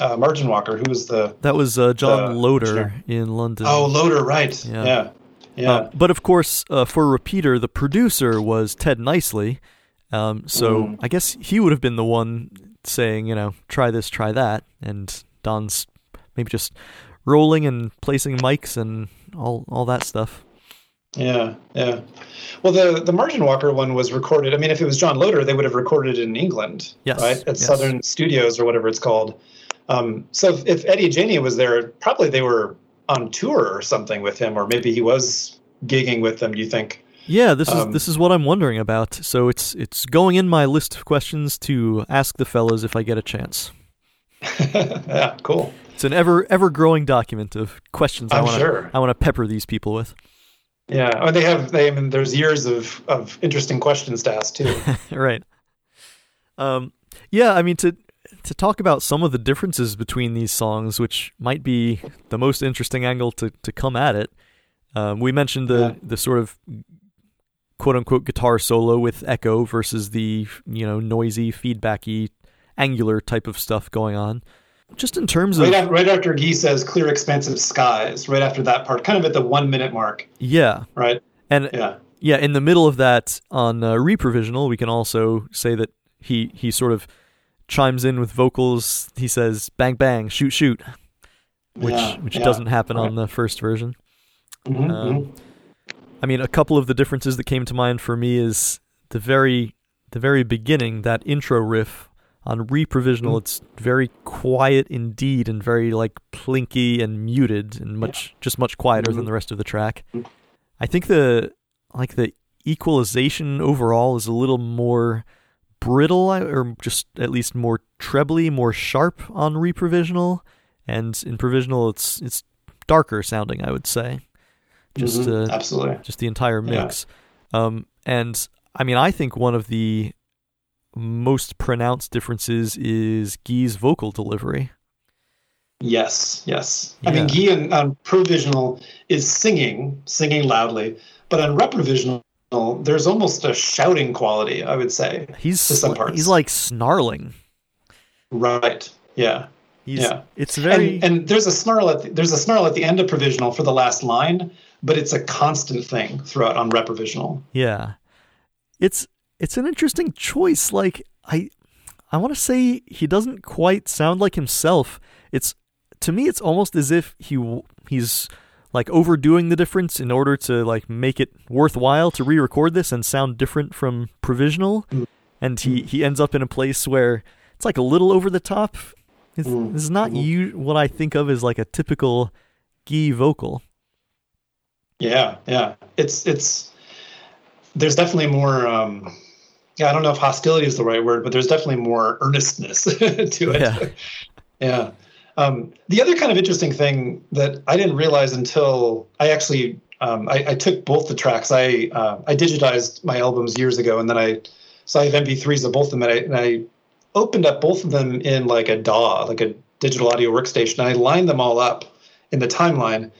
uh, Margin Walker? Who was the, That was uh, John The Loader engineer. in London. Oh, Loader, right. Yeah. Yeah. Yeah. Uh, but of course, uh, for Repeater, the producer was Ted Nicely. Um, so Mm. I guess he would have been the one saying, you know, try this, try that, and Don's maybe just rolling and placing mics and all all that stuff. Yeah. Yeah. Well, the the Margin Walker one was recorded. I mean, if it was John Loader, they would have recorded it in England, Yes, right? At yes. Southern Studios or whatever it's called. Um, so if, if Eddie Jania was there, probably they were on tour or something with him, or maybe he was gigging with them. Do you think? Yeah, this is Um, this is what I'm wondering about. So it's it's going in my list of questions to ask the fellas if I get a chance. yeah. Cool. It's an ever ever growing document of questions I I'm want to sure. I want to pepper these people with. Yeah. Oh, they have. They. I mean, there's years of of interesting questions to ask too. right. Um, yeah, I mean to to talk about some of the differences between these songs, which might be the most interesting angle to to come at it. Um, we mentioned the Yeah. the sort of quote unquote guitar solo with echo versus the you know noisy, feedbacky, angular type of stuff going on. Just in terms of Right, right after Guy says clear, expansive skies, right after that part, kind of at the one minute mark, yeah, right? and Yeah. yeah, in the middle of that on uh, reprovisional, we can also say that he he sort of chimes in with vocals. He says "bang bang, shoot shoot," which Yeah, which yeah, doesn't happen right. on the first version. Mhm, Um, mhm. I mean, a couple of the differences that came to mind for me is the very the very beginning that intro riff on reprovisional. Mm. It's very quiet indeed, and very like plinky and muted, and much just much quieter than Mhm. the rest of the track. Mm. I think the like the equalization overall is a little more brittle, or just at least more trebly, more sharp on reprovisional, and in provisional it's it's darker sounding. I would say. Just Mhm, uh, absolutely. just the entire Yeah. mix. Um, and I mean, I think one of the most pronounced differences is Guy's vocal delivery. Yes, yes. I mean, Yeah. Guy on, on provisional is singing, singing loudly, but on reprovisional, there's almost a shouting quality, I would say. He's To some like- parts. he's like snarling. Right. Yeah. He's, Yeah. It's very And, and there's a snarl at the, there's a snarl at the end of provisional for the last line, but it's a constant thing throughout on reprovisional. yeah. It's it's an interesting choice. Like I I want to say he doesn't quite sound like himself. It's to me it's almost as if he he's like overdoing the difference in order to like make it worthwhile to re-record this and sound different from provisional Mm. and he he ends up in a place where it's like a little over the top it's, Mm. this is not you what i think of as like a typical Guy vocal Yeah, yeah. It's it's there's definitely more um yeah, I don't know if hostility is the right word, but there's definitely more earnestness to it. Yeah. Yeah. Um, the other kind of interesting thing that I didn't realize until I actually um, I, I took both the tracks. I uh, I digitized my albums years ago, and then I so I have MP3s of both of them, and I, and I opened up both of them in like a DAW, like a digital audio workstation. And I lined them all up in the timeline,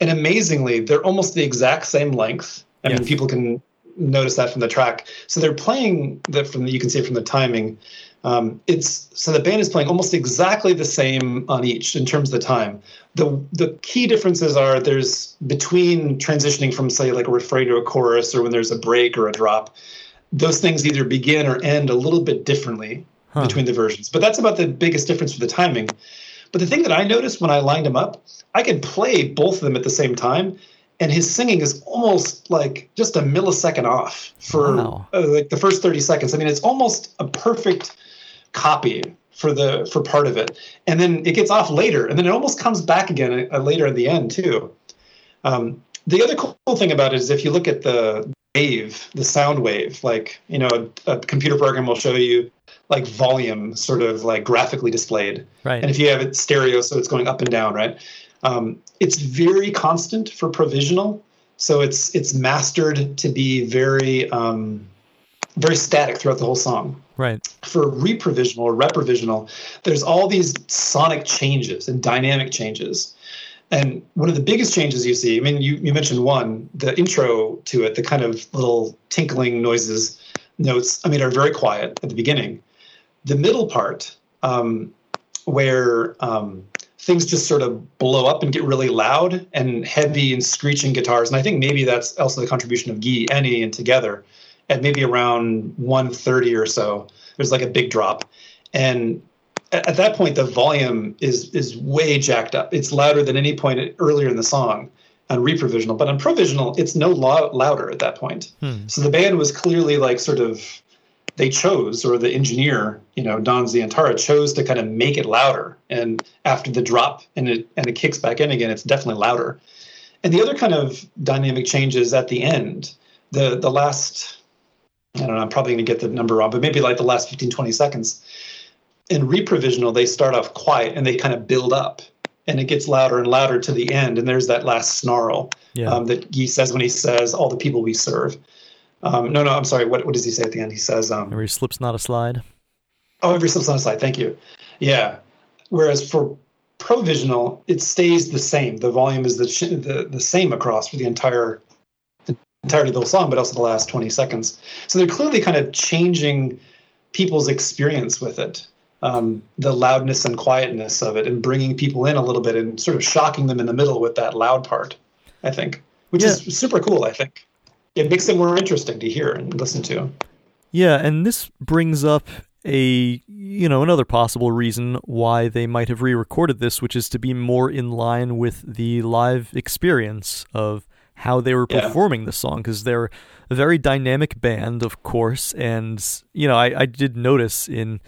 and amazingly, they're almost the exact same length. I mean, people can notice that from the track. So they're playing that from the, you can see it from the timing. Um, it's so the band is playing almost exactly the same on each in terms of the time. The the key differences are there's between transitioning from say like a refrain to a chorus or when there's a break or a drop. Those things either begin or end a little bit differently Huh. between the versions. But that's about the biggest difference for the timing. But the thing that I noticed when I lined them up, I could play both of them at the same time, and his singing is almost like just a millisecond off for Wow. uh, like the first 30 seconds. I mean, it's almost a perfect copy for the for part of it, and then it gets off later, and then it almost comes back again uh, later at the end too. Um, the other cool thing about it is if you look at the wave, the sound wave, like you know, a, a computer program will show you like volume sort of like graphically displayed. right And if you have it stereo, so it's going up and down, right? Um, it's very constant for provisional, so it's it's mastered to be very um, very static throughout the whole song. right For reprovisional or reprovisional, there's all these sonic changes and dynamic changes. And one of the biggest changes you see, I mean, you, you mentioned one, the intro to it, the kind of little tinkling noises, notes, I mean, are very quiet at the beginning. The middle part, um, where um, things just sort of blow up and get really loud and heavy and screeching guitars, and I think maybe that's also the contribution of Guy, Annie, and together, at maybe around 130 or so, there's like a big drop. And at, at that point, the volume is is way jacked up. It's louder than any point earlier in the song on reprovisional, but on provisional, it's no lo- louder at that point. Hmm. So the band was clearly like sort of they chose, or the engineer, you know, Don Zientara chose to kind of make it louder. And after the drop and it and it kicks back in again, it's definitely louder. And the other kind of dynamic changes at the end, the the last I don't know, I'm probably going to get the number wrong, but maybe like the last 15, 20 seconds. In reprovisional, they start off quiet and they kind of build up and it gets louder and louder to the end. And there's that last snarl yeah um, that he says when he says, all the people we serve. Um, no, no, I'm sorry. What, what does he say at the end? He says, um, every slip's not a slide oh, every slips not a slide. Thank you. Yeah. Whereas for provisional, it stays the same. The volume is the the, the same across for the entire entirety of the song, but also the last 20 seconds. So they're clearly kind of changing people's experience with it, um, the loudness and quietness of it, and bringing people in a little bit and sort of shocking them in the middle with that loud part. I think, which yeah. is super cool. I think it makes it more interesting to hear and listen to. Yeah, and this brings up a you know another possible reason why they might have re-recorded this, which is to be more in line with the live experience of how they were performing yeah. the song because they're a very dynamic band, of course, and you know I, I did notice in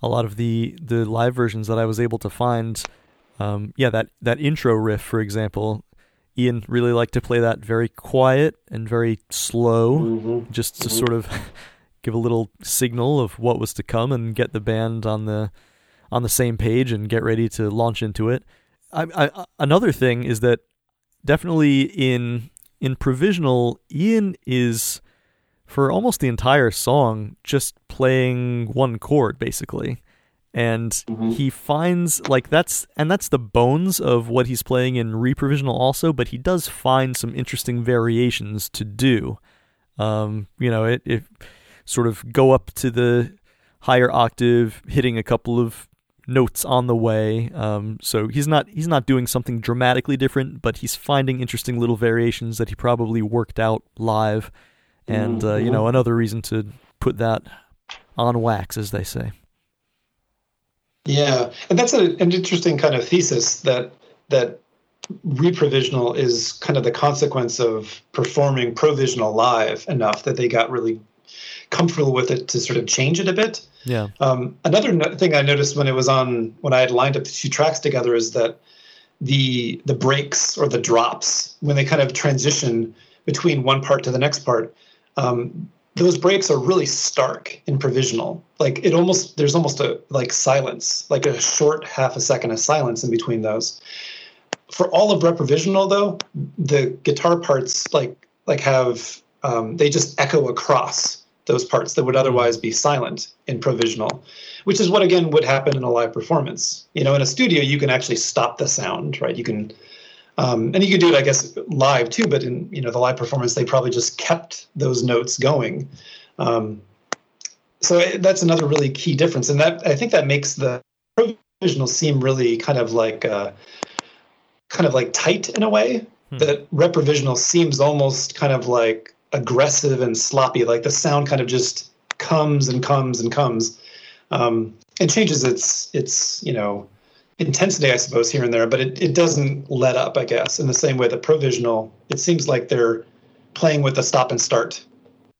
a lot of the the live versions that I was able to find, um, yeah that that intro riff, for example, Ian really liked to play that very quiet and very slow, mm-hmm. just to mm-hmm. sort of give a little signal of what was to come and get the band on the on the same page and get ready to launch into it. I, I, another thing is that definitely in in provisional, Ian is for almost the entire song just playing one chord basically. And mm-hmm. he finds like that's and that's the bones of what he's playing in reprovisional also, but he does find some interesting variations to do. Um, you know, it, it sort of go up to the higher octave, hitting a couple of notes on the way. Um, so he's not he's not doing something dramatically different, but he's finding interesting little variations that he probably worked out live, and uh, you know mm-hmm. another reason to put that on wax, as they say. Yeah, and that's a, an interesting kind of thesis that that reprovisional is kind of the consequence of performing provisional live enough that they got really comfortable with it to sort of change it a bit. Yeah. Um, another no- thing I noticed when it was on when I had lined up the two tracks together is that the the breaks or the drops when they kind of transition between one part to the next part, um, those breaks are really stark in provisional. Like it almost there's almost a like silence, like a short half a second of silence in between those. For all of reprovisional though, the guitar parts like like have um, they just echo across those parts that would otherwise be silent in provisional, which is what again would happen in a live performance. You know, in a studio, you can actually stop the sound, right? You can, um, and you could do it, I guess, live too. But in you know the live performance, they probably just kept those notes going. Um, so that's another really key difference, and that I think that makes the provisional seem really kind of like uh, kind of like tight in a way. Hmm. That reprovisional seems almost kind of like aggressive and sloppy. Like the sound kind of just comes and comes and comes, um, and changes its its you know intensity, I suppose, here and there. But it, it doesn't let up, I guess, in the same way that provisional. It seems like they're playing with the stop and start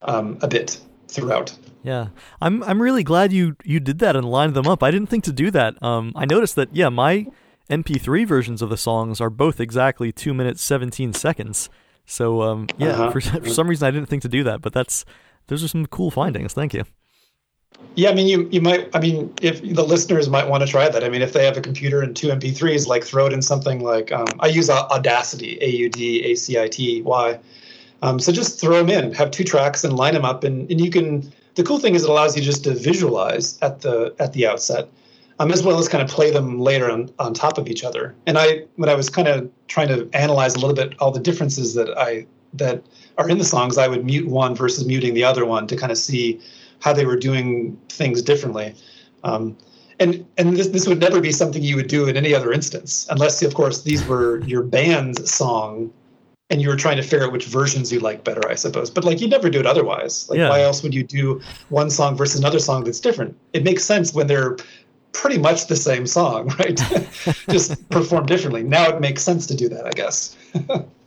um, a bit throughout. Yeah, I'm I'm really glad you you did that and lined them up. I didn't think to do that. Um, I noticed that yeah, my MP3 versions of the songs are both exactly two minutes seventeen seconds. So um, yeah, uh-huh. for, for some reason I didn't think to do that, but that's those are some cool findings. Thank you. Yeah, I mean, you you might. I mean, if the listeners might want to try that. I mean, if they have a computer and two MP3s, like throw it in something like um, I use Audacity, A U D A C I T Y. Um, so just throw them in, have two tracks, and line them up, and and you can. The cool thing is it allows you just to visualize at the at the outset um, as well as kind of play them later on, on top of each other. And I, when I was kind of trying to analyze a little bit all the differences that I that are in the songs, I would mute one versus muting the other one to kind of see how they were doing things differently. Um, and and this this would never be something you would do in any other instance, unless of course these were your band's song and you were trying to figure out which versions you like better, I suppose. But like you'd never do it otherwise. Like yeah. why else would you do one song versus another song that's different? It makes sense when they're pretty much the same song, right? Just performed differently. Now it makes sense to do that, I guess.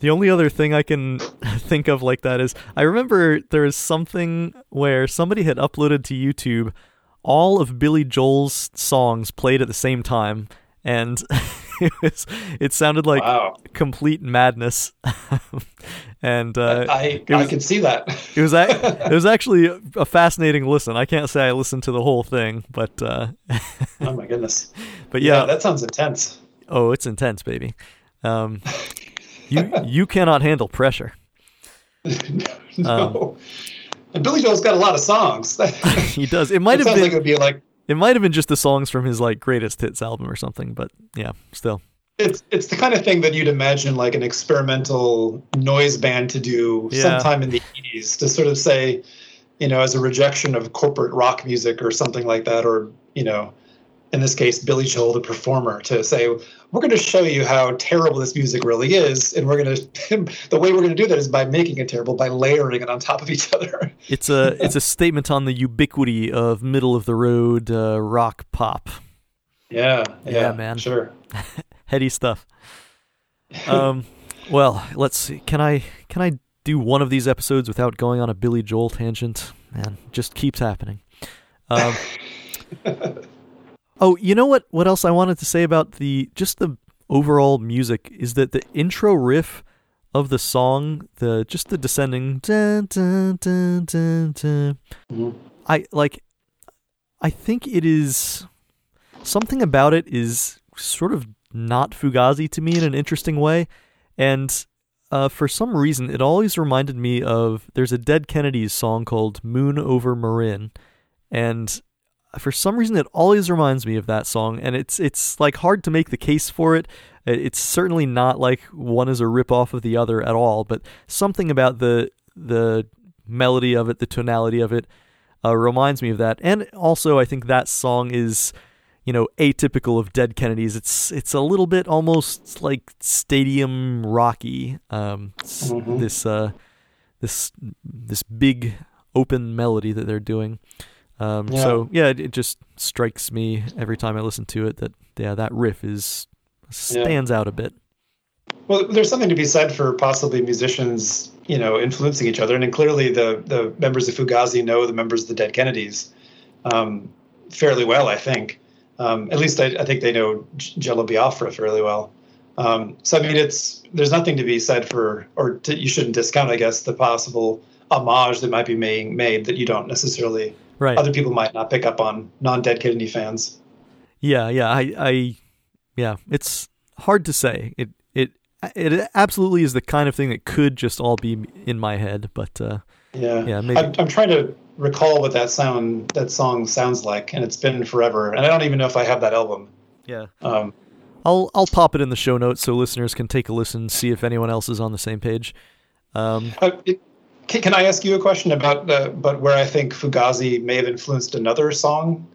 the only other thing I can think of like that is I remember there was something where somebody had uploaded to YouTube all of Billy Joel's songs played at the same time and it was it sounded like wow. complete madness. And uh, I was, I can see that. it was it was actually a fascinating listen. I can't say I listened to the whole thing but uh, oh my goodness. But yeah, yeah, that sounds intense. Oh it's intense baby. Um, you you cannot handle pressure no um, and Billy Joel's got a lot of songs he does it might have been like it would be like it might have been just the songs from his like greatest hits album or something, but yeah, still. It's it's the kind of thing that you'd imagine like an experimental noise band to do Yeah. sometime in the 80s to sort of say, you know, as a rejection of corporate rock music or something like that, or you know, in this case, Billy Joel, the performer, to say we're going to show you how terrible this music really is, and we're going to the way we're going to do that is by making it terrible by layering it on top of each other. It's a it's a statement on the ubiquity of middle of the road uh, rock pop. Yeah, Yeah, man. sure. Heady stuff. Um, well, let's see. Can I can I do one of these episodes without going on a Billy Joel tangent? Man, it just keeps happening. Um, oh, you know what? What else I wanted to say about the just the overall music is that the intro riff of the song, the just the descending, dun, dun, dun, dun, dun, Mhm. I like. I think it is something about it is sort of not Fugazi to me in an interesting way, and uh, for some reason it always reminded me of there's a Dead Kennedys song called "Moon Over Marin," and for some reason it always reminds me of that song, and it's it's like hard to make the case for it. It- It's certainly not like one is a rip off of the other at all, but something about the the melody of it, the tonality of it, uh, reminds me of that. And also, I think that song is, you know, atypical of Dead Kennedys. It's it's a little bit almost like stadium rocky. Um, Mhm. This uh, this this big open melody that they're doing. Um, Yeah. So yeah, it, it just strikes me every time I listen to it that yeah, that riff is stands out a bit. Well, there's something to be said for possibly musicians, you know, influencing each other, and then clearly the the members of Fugazi know the members of the Dead Kennedys um, fairly well. I think, um, at least I, I think they know J- Jello Biafra fairly well. Um, so I mean, it's there's nothing to be said for, or to, you shouldn't discount, I guess, the possible homage that might be being made that you don't necessarily Right. other people might not pick up on non-Dead Kennedy fans. Yeah, yeah, I, I, yeah, it's hard to say. It, it, it absolutely is the kind of thing that could just all be in my head, but uh, Yeah, Yeah, maybe- I'm, I'm trying to recall what that sound, that song sounds like, and it's been forever, and I don't even know if I have that album. yeah, Um, I'll, I'll pop it in the show notes so listeners can take a listen, see if anyone else is on the same page. Um, uh, it, can, can I ask you a question about, uh, but where I think Fugazi may have influenced another song?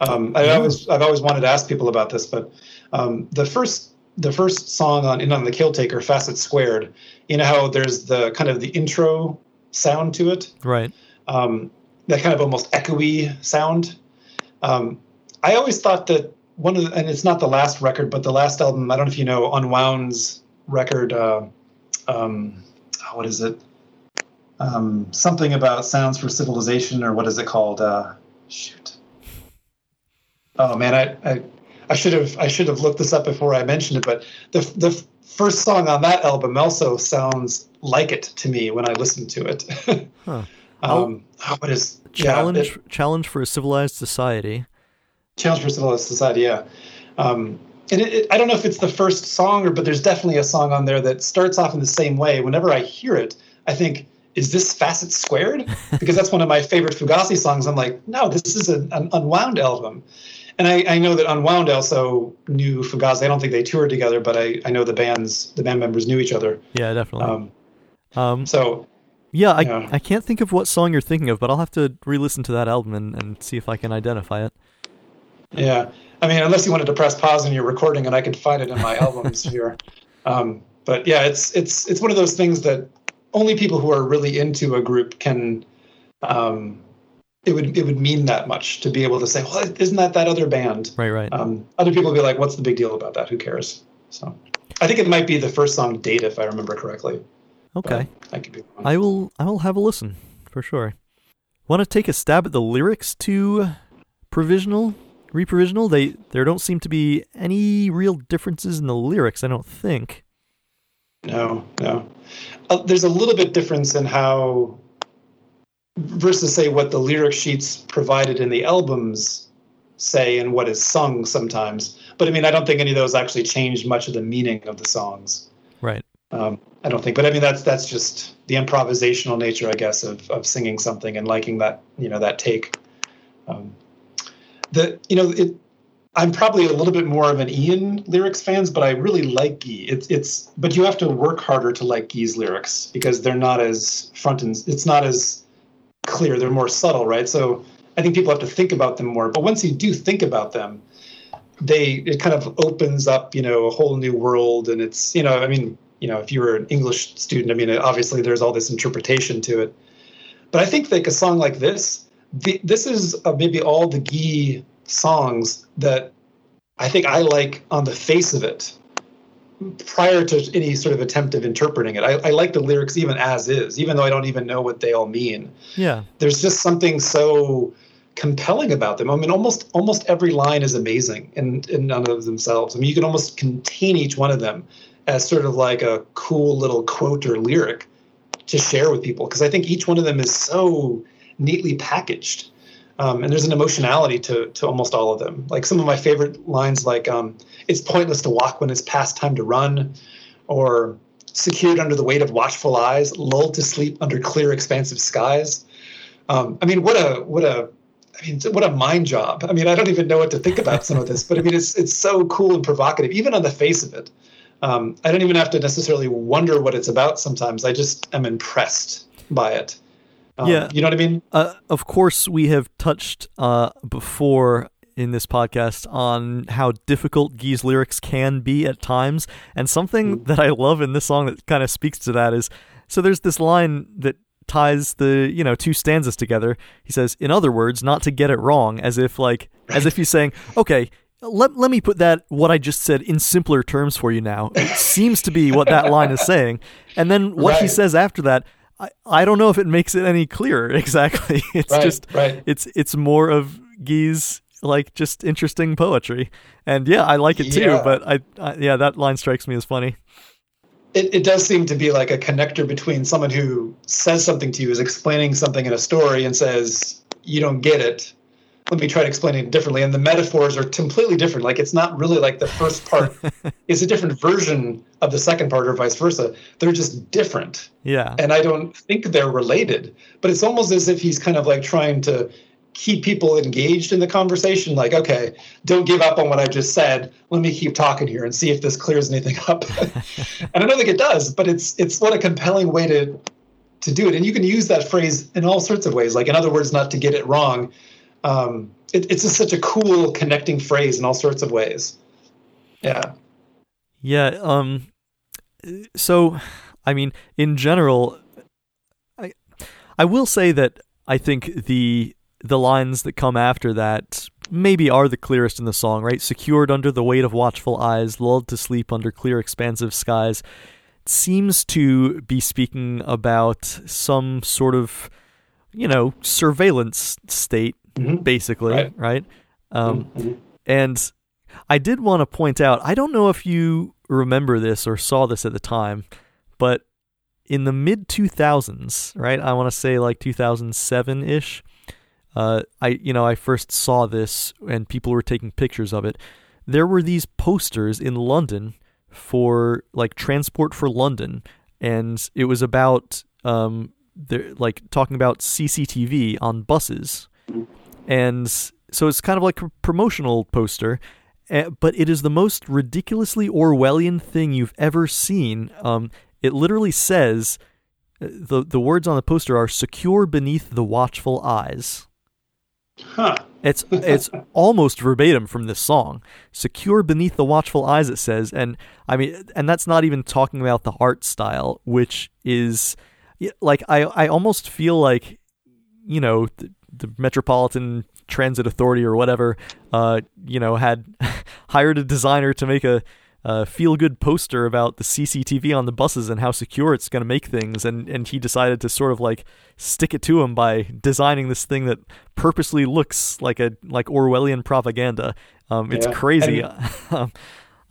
Um, I Yeah. always, I've always wanted to ask people about this, but um, the first, the first song on In on the Kill Taker, Facet Squared, you know how there's the kind of the intro sound to it. right. um, that kind of almost echoey sound. Um, I always thought that one of the, and it's not the last record, but the last album. I don't know if you know Unwound's record. Uh, um, what is it? Um, something about sounds for civilization, or what is it called? Uh, shoot. Oh man, I, I I should have I should have looked this up before I mentioned it. But the the first song on that album also sounds like it to me when I listen to it. Huh. Um, oh, what is Challenge, Yeah, it- challenge for a civilized society. Challenge for a Civilized Society. Yeah. Um, and it, it, I don't know if it's the first song, or but there's definitely a song on there that starts off in the same way. Whenever I hear it, I think, "Is this Facet Squared?" Because that's one of my favorite Fugazi songs. I'm like, no, this is an, an Unwound album. And I, I know that Unwound also knew Fugazi. I don't think they toured together, but I, I know the bands, the band members knew each other. Yeah, definitely. Um, Um, so yeah, I, yeah. I can't think of what song you're thinking of, but I'll have to re-listen to that album and, and see if I can identify it. Yeah, I mean, unless you wanted to press pause in your recording, and I could find it in my albums here. Um, but yeah, it's it's it's one of those things that only people who are really into a group can. Um, it would it would mean that much to be able to say, well, isn't that that other band? Right, right. Um, other people would be like, what's the big deal about that? Who cares? So, I think it might be the first song, "Data," if I remember correctly. okay. I could be wrong. I will I will have a listen for sure. Want to take a stab at the lyrics to Provisional? Reprovisional? They there don't seem to be any real differences in the lyrics, I don't think. No, no. Uh, there's a little bit difference in how versus say what the lyric sheets provided in the albums say and what is sung sometimes. But I mean, I don't think any of those actually changed much of the meaning of the songs. Right. Um, I don't think, but I mean, that's that's just the improvisational nature, I guess, of of singing something and liking that you know that take. Um, the you know it, I'm probably a little bit more of an Ian lyrics fans, but I really like Guy. It's it's but you have to work harder to like Guy's lyrics because they're not as front and it's not as clear. They're more subtle, right? So I think people have to think about them more. But once you do think about them, they it kind of opens up, you know, a whole new world. And it's you know, I mean, you know, if you were an English student, I mean, obviously there's all this interpretation to it. But I think like a song like this, the, this is uh, maybe all the Guy songs that I think I like on the face of it prior to any sort of attempt of interpreting it. I, I, like the lyrics even as is, even though I don't even know what they all mean. Yeah. There's just something so compelling about them. I mean, almost almost every line is amazing in, in none of themselves. I mean, you can almost contain each one of them as sort of like a cool little quote or lyric to share with people because I think each one of them is so neatly packaged. Um, and there's an emotionality to to almost all of them. Like some of my favorite lines, like um, "It's pointless to walk when it's past time to run," or "Secured under the weight of watchful eyes, lulled to sleep under clear, expansive skies." Um, I mean, what a what a I mean, what a mind job. I mean, I don't even know what to think about some of this, but I mean, it's it's so cool and provocative, even on the face of it. Um, I don't even have to necessarily wonder what it's about. Sometimes I just am impressed by it. Um, yeah, you know what I mean. Uh, of course, we have touched uh, before in this podcast on how difficult Guy's lyrics can be at times, and something mm. that I love in this song that kind of speaks to that is so there's this line that ties the you know two stanzas together. He says, "In other words, not to get it wrong," as if like as if he's saying, "Okay." Let, let me put that what I just said in simpler terms for you now. It seems to be what that line is saying. And then what right. he says after that, I, I don't know if it makes it any clearer exactly. It's right, just right. it's it's more of Guy's like just interesting poetry, and yeah, I like it too. But I, I, yeah, that line strikes me as funny. It, it does seem to be like a connector between someone who says something to you, is explaining something in a story, and says you don't get it, let me try to explain it differently. And the metaphors are completely different. Like it's not really like the first part is a different version of the second part or vice versa. They're just different. Yeah. And I don't think they're related. But it's almost as if he's kind of like trying to keep people engaged in the conversation. Like, okay, don't give up on what I just said. Let me keep talking here and see if this clears anything up. and I don't think it does, but it's it's what a compelling way to to do it. And you can use that phrase in all sorts of ways. Like in other words, not to get it wrong um, it, it's just such a cool connecting phrase in all sorts of ways. Yeah. Yeah. Um. So, I mean, in general, I I will say that I think the the lines that come after that maybe are the clearest in the song, right? Secured under the weight of watchful eyes, lulled to sleep under clear, expansive skies, seems to be speaking about some sort of, you know, surveillance state mm-hmm. basically, right? right? Um, mm-hmm. And I did want to point out I don't know if you remember this or saw this at the time, but in the mid 2000s, right? I want to say like 2007 ish. Uh, I you know I first saw this and people were taking pictures of it. There were these posters in London for like Transport for London, and it was about um, like talking about CCTV on buses, and so it's kind of like a promotional poster eh, but it is the most ridiculously orwellian thing you've ever seen. Um, it literally says eh, the the words on the poster are secure beneath the watchful eyes. Huh. It's it's almost verbatim from this song. Secure beneath the watchful eyes it says. And i mean and that's not even talking about the art style which is like i i almost feel like you know the Metropolitan Transit Authority or whatever, uh, you know, had hired a designer to make a, a feel good poster about the CCTV on the buses and how secure it's going to make things, and and he decided to sort of like stick it to him by designing this thing that purposely looks like a like Orwellian propaganda. Um, it's yeah. crazy. And- um,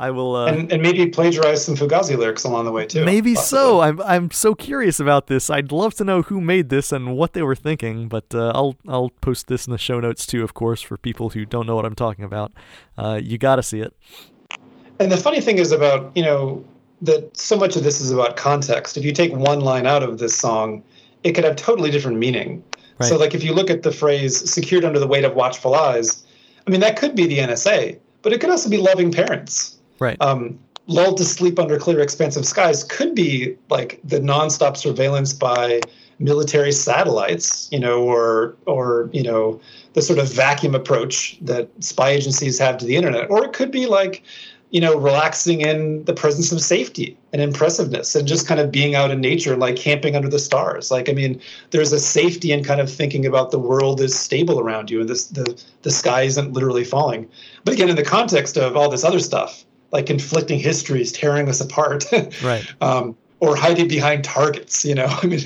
I will, uh, and, and maybe plagiarize some Fugazi lyrics along the way too. Maybe possibly. so. I'm I'm so curious about this. I'd love to know who made this and what they were thinking. But uh, I'll I'll post this in the show notes too, of course, for people who don't know what I'm talking about. Uh, you got to see it. And the funny thing is about you know that so much of this is about context. If you take one line out of this song, it could have totally different meaning. Right. So like if you look at the phrase "secured under the weight of watchful eyes," I mean, that could be the NSA, but it could also be loving parents. Right. Um, lulled to sleep under clear, expansive skies could be like the nonstop surveillance by military satellites, you know, or or you know the sort of vacuum approach that spy agencies have to the internet, or it could be like you know relaxing in the presence of safety and impressiveness and just kind of being out in nature like camping under the stars. Like i mean there's a safety in kind of thinking about the world is stable around you and this the the sky isn't literally falling. But again in the context of all this other stuff like conflicting histories tearing us apart. Right. Um, or hiding behind targets you know. I mean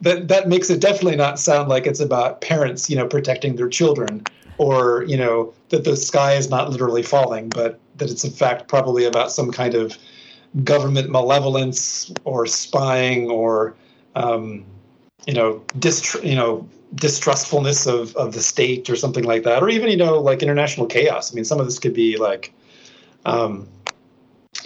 that that makes it definitely not sound like it's about parents you know protecting their children or you know that the sky is not literally falling but that it's in fact probably about some kind of government malevolence or spying or um, you know dist- you know distrustfulness of, of the state or something like that. Or even you know like international chaos. I mean some of this could be like um,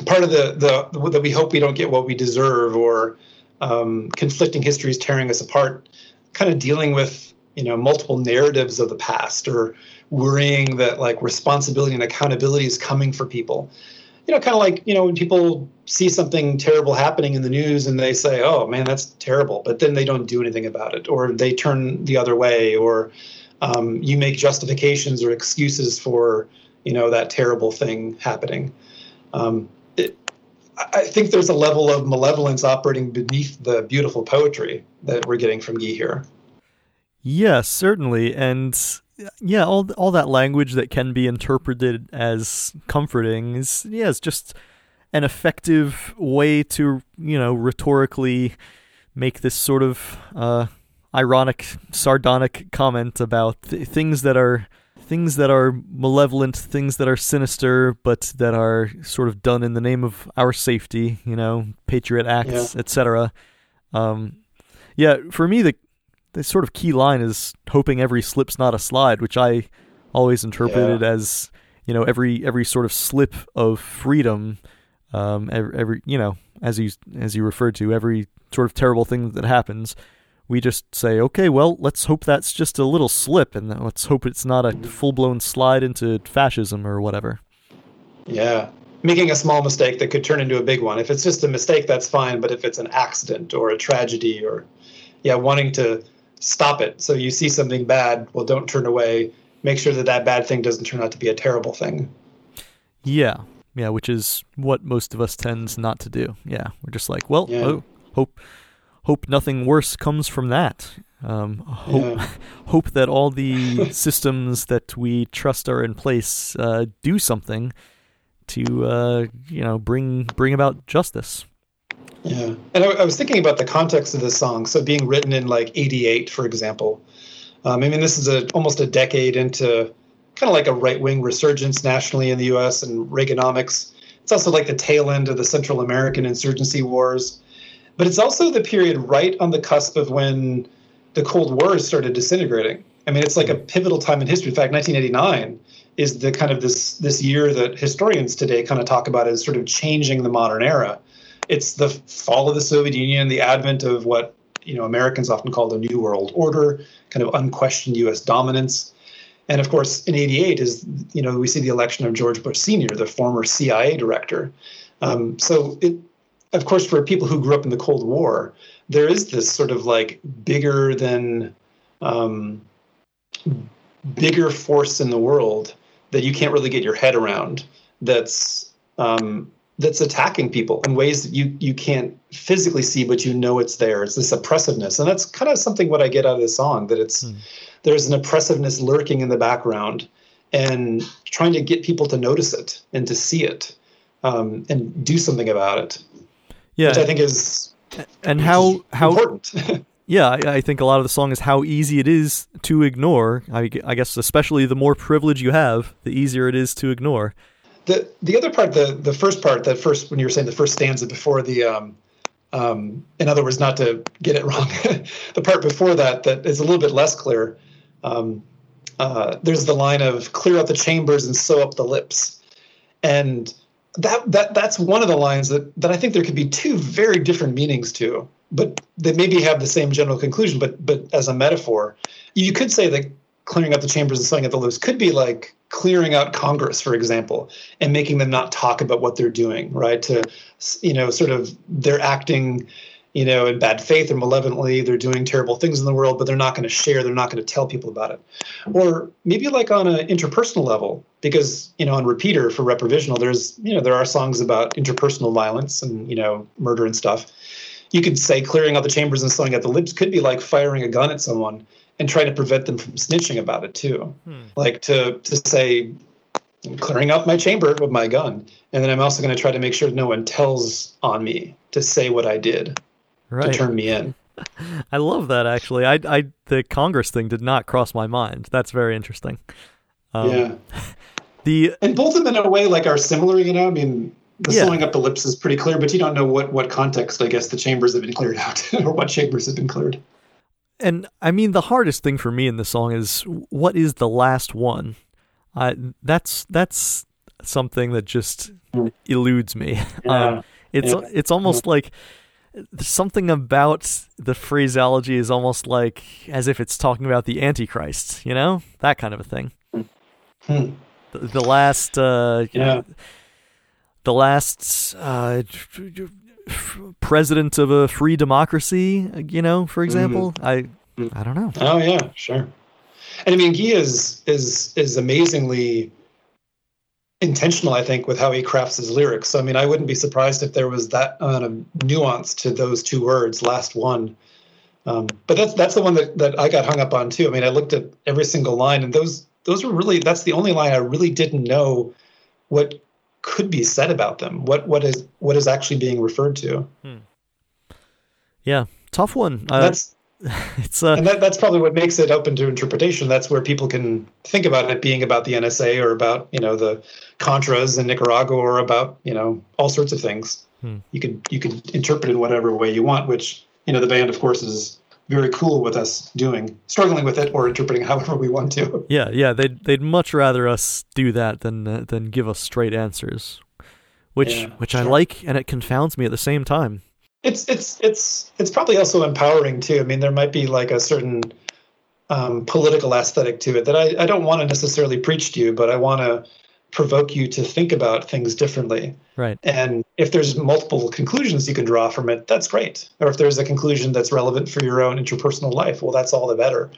part of the, the that we hope we don't get what we deserve or um, conflicting histories tearing us apart kind of dealing with you know multiple narratives of the past or worrying that like responsibility and accountability is coming for people. You know kind of like you know when people see something terrible happening in the news and they say oh man that's terrible but then they don't do anything about it or they turn the other way or um, you make justifications or excuses for you know that terrible thing happening. Um, I think there's a level of malevolence operating beneath the beautiful poetry that we're getting from Guy here. Yes, certainly, and yeah, all all that language that can be interpreted as comforting is yeah, it's just an effective way to you know rhetorically make this sort of uh, ironic, sardonic comment about th- things that are things that are malevolent, things that are sinister, but that are sort of done in the name of our safety, you know, patriot acts, yeah. etc. Um, yeah, for me, the the sort of key line is hoping every slip's not a slide, which I always interpreted yeah. as you know every every sort of slip of freedom, um, every, every you know as you as you referred to every sort of terrible thing that happens. We just say, okay, well, let's hope that's just a little slip, and let's hope it's not a full blown slide into fascism or whatever. Yeah, making a small mistake that could turn into a big one. If it's just a mistake, that's fine. But if it's an accident or a tragedy or, yeah, wanting to stop it. So you see something bad, well, don't turn away. Make sure that that bad thing doesn't turn out to be a terrible thing. Yeah, yeah, which is what most of us tends not to do. Yeah, we're just like, well, yeah. oh, hope hope nothing worse comes from that. Um, hope yeah. hope that all the systems that we trust are in place uh, do something to uh, you know bring bring about justice. Yeah. And I, I, was thinking about the context of this song. So being written in like 88, for example. Um, I mean, this is a, almost a decade into kind of like a right wing resurgence nationally in the US and Reaganomics. It's also like the tail end of the Central American insurgency wars. But it's also the period right on the cusp of when the Cold War started disintegrating. I mean, it's like a pivotal time in history. In fact, 1989 is the kind of this this year that historians today kind of talk about as sort of changing the modern era it's the fall of the Soviet Union, the advent of what you know Americans often call the New World Order, kind of unquestioned U.S. dominance. And of course, in '88 is you know we see the election of George Bush Sr., the former CIA director. Um, so it, of course, for people who grew up in the Cold War, there is this sort of like bigger than um, bigger force in the world that you can't really get your head around. That's um, that's attacking people in ways that you you can't physically see, but you know it's there. It's this oppressiveness, and that's kind of something what I get out of this song. That it's mm. there's an oppressiveness lurking in the background, and trying to get people to notice it and to see it, um, and do something about it. Yeah, which I think is and how how important. yeah, I, I, think a lot of the song is how easy it is to ignore. I, I guess especially the more privilege you have, the easier it is to ignore the the other part, the the first part, that first when you were saying the first stanza before the, um, um, in other words, not to get it wrong, the part before that that is a little bit less clear. Um, uh, there's the line of "clear out the chambers and sew up the lips," and that that that's one of the lines that that I think there could be two very different meanings to, but they maybe have the same general conclusion. But but as a metaphor, you could say that clearing out the chambers and sewing at the loops could be like clearing out Congress, for example, and making them not talk about what they're doing, right? To, you know, sort of they're acting, you know, in bad faith or malevolently, they're doing terrible things in the world, but they're not going to share, they're not going to tell people about it. Or maybe like on an interpersonal level, because, you know, on Repeater for Reprovisional, there's, you know, there are songs about interpersonal violence and, you know, murder and stuff. You could say clearing out the chambers and sewing at the lips could be like firing a gun at someone and trying to prevent them from snitching about it too. Hmm. Like to to say, I'm clearing out my chamber with my gun, and then I'm also going to try to make sure no one tells on me to say what I did right. to turn me in. I love that actually. I, I the Congress thing did not cross my mind. That's very interesting. Um, yeah. The and both of them in a way like are similar. You know, I mean, the yeah. sewing up the lips is pretty clear, but you don't know what what context. I guess the chambers have been cleared out, or what chambers have been cleared. And I mean, the hardest thing for me in the song is what is the last one? Uh, that's that's something that just eludes me. Yeah. Um, it's yeah. it's almost like something about the phraseology is almost like as if it's talking about the Antichrist, you know, that kind of a thing. Hmm. The, the, last, uh, yeah. the last uh, president of a free democracy, you know, for example. Mm-hmm. I I don't know. Oh yeah, sure. And I mean, he is is is amazingly intentional, I think, with how he crafts his lyrics. So I mean, I wouldn't be surprised if there was that amount of nuance to those two words, last one. Um, but that's that's the one that, that I got hung up on too. I mean, I looked at every single line, and those those were really that's the only line I really didn't know what could be said about them. What what is what is actually being referred to? Hmm. Yeah, tough one. Uh, that's it's uh, and that, that's probably what makes it open to interpretation. That's where people can think about it being about the NSA or about you know the Contras in Nicaragua or about you know all sorts of things. Hmm. You could you could interpret it in whatever way you want, which you know the band of course is very cool with us doing, struggling with it or interpreting however we want to. Yeah, yeah, they'd they'd much rather us do that than uh, than give us straight answers, which yeah, which sure. I like, and it confounds me at the same time. It's it's it's it's probably also empowering too. I mean, there might be like a certain um, political aesthetic to it that I, I don't want to necessarily preach to you, but I want to provoke you to think about things differently. Right. And if there's multiple conclusions you can draw from it, that's great. Or if there's a conclusion that's relevant for your own interpersonal life, well, that's all the better.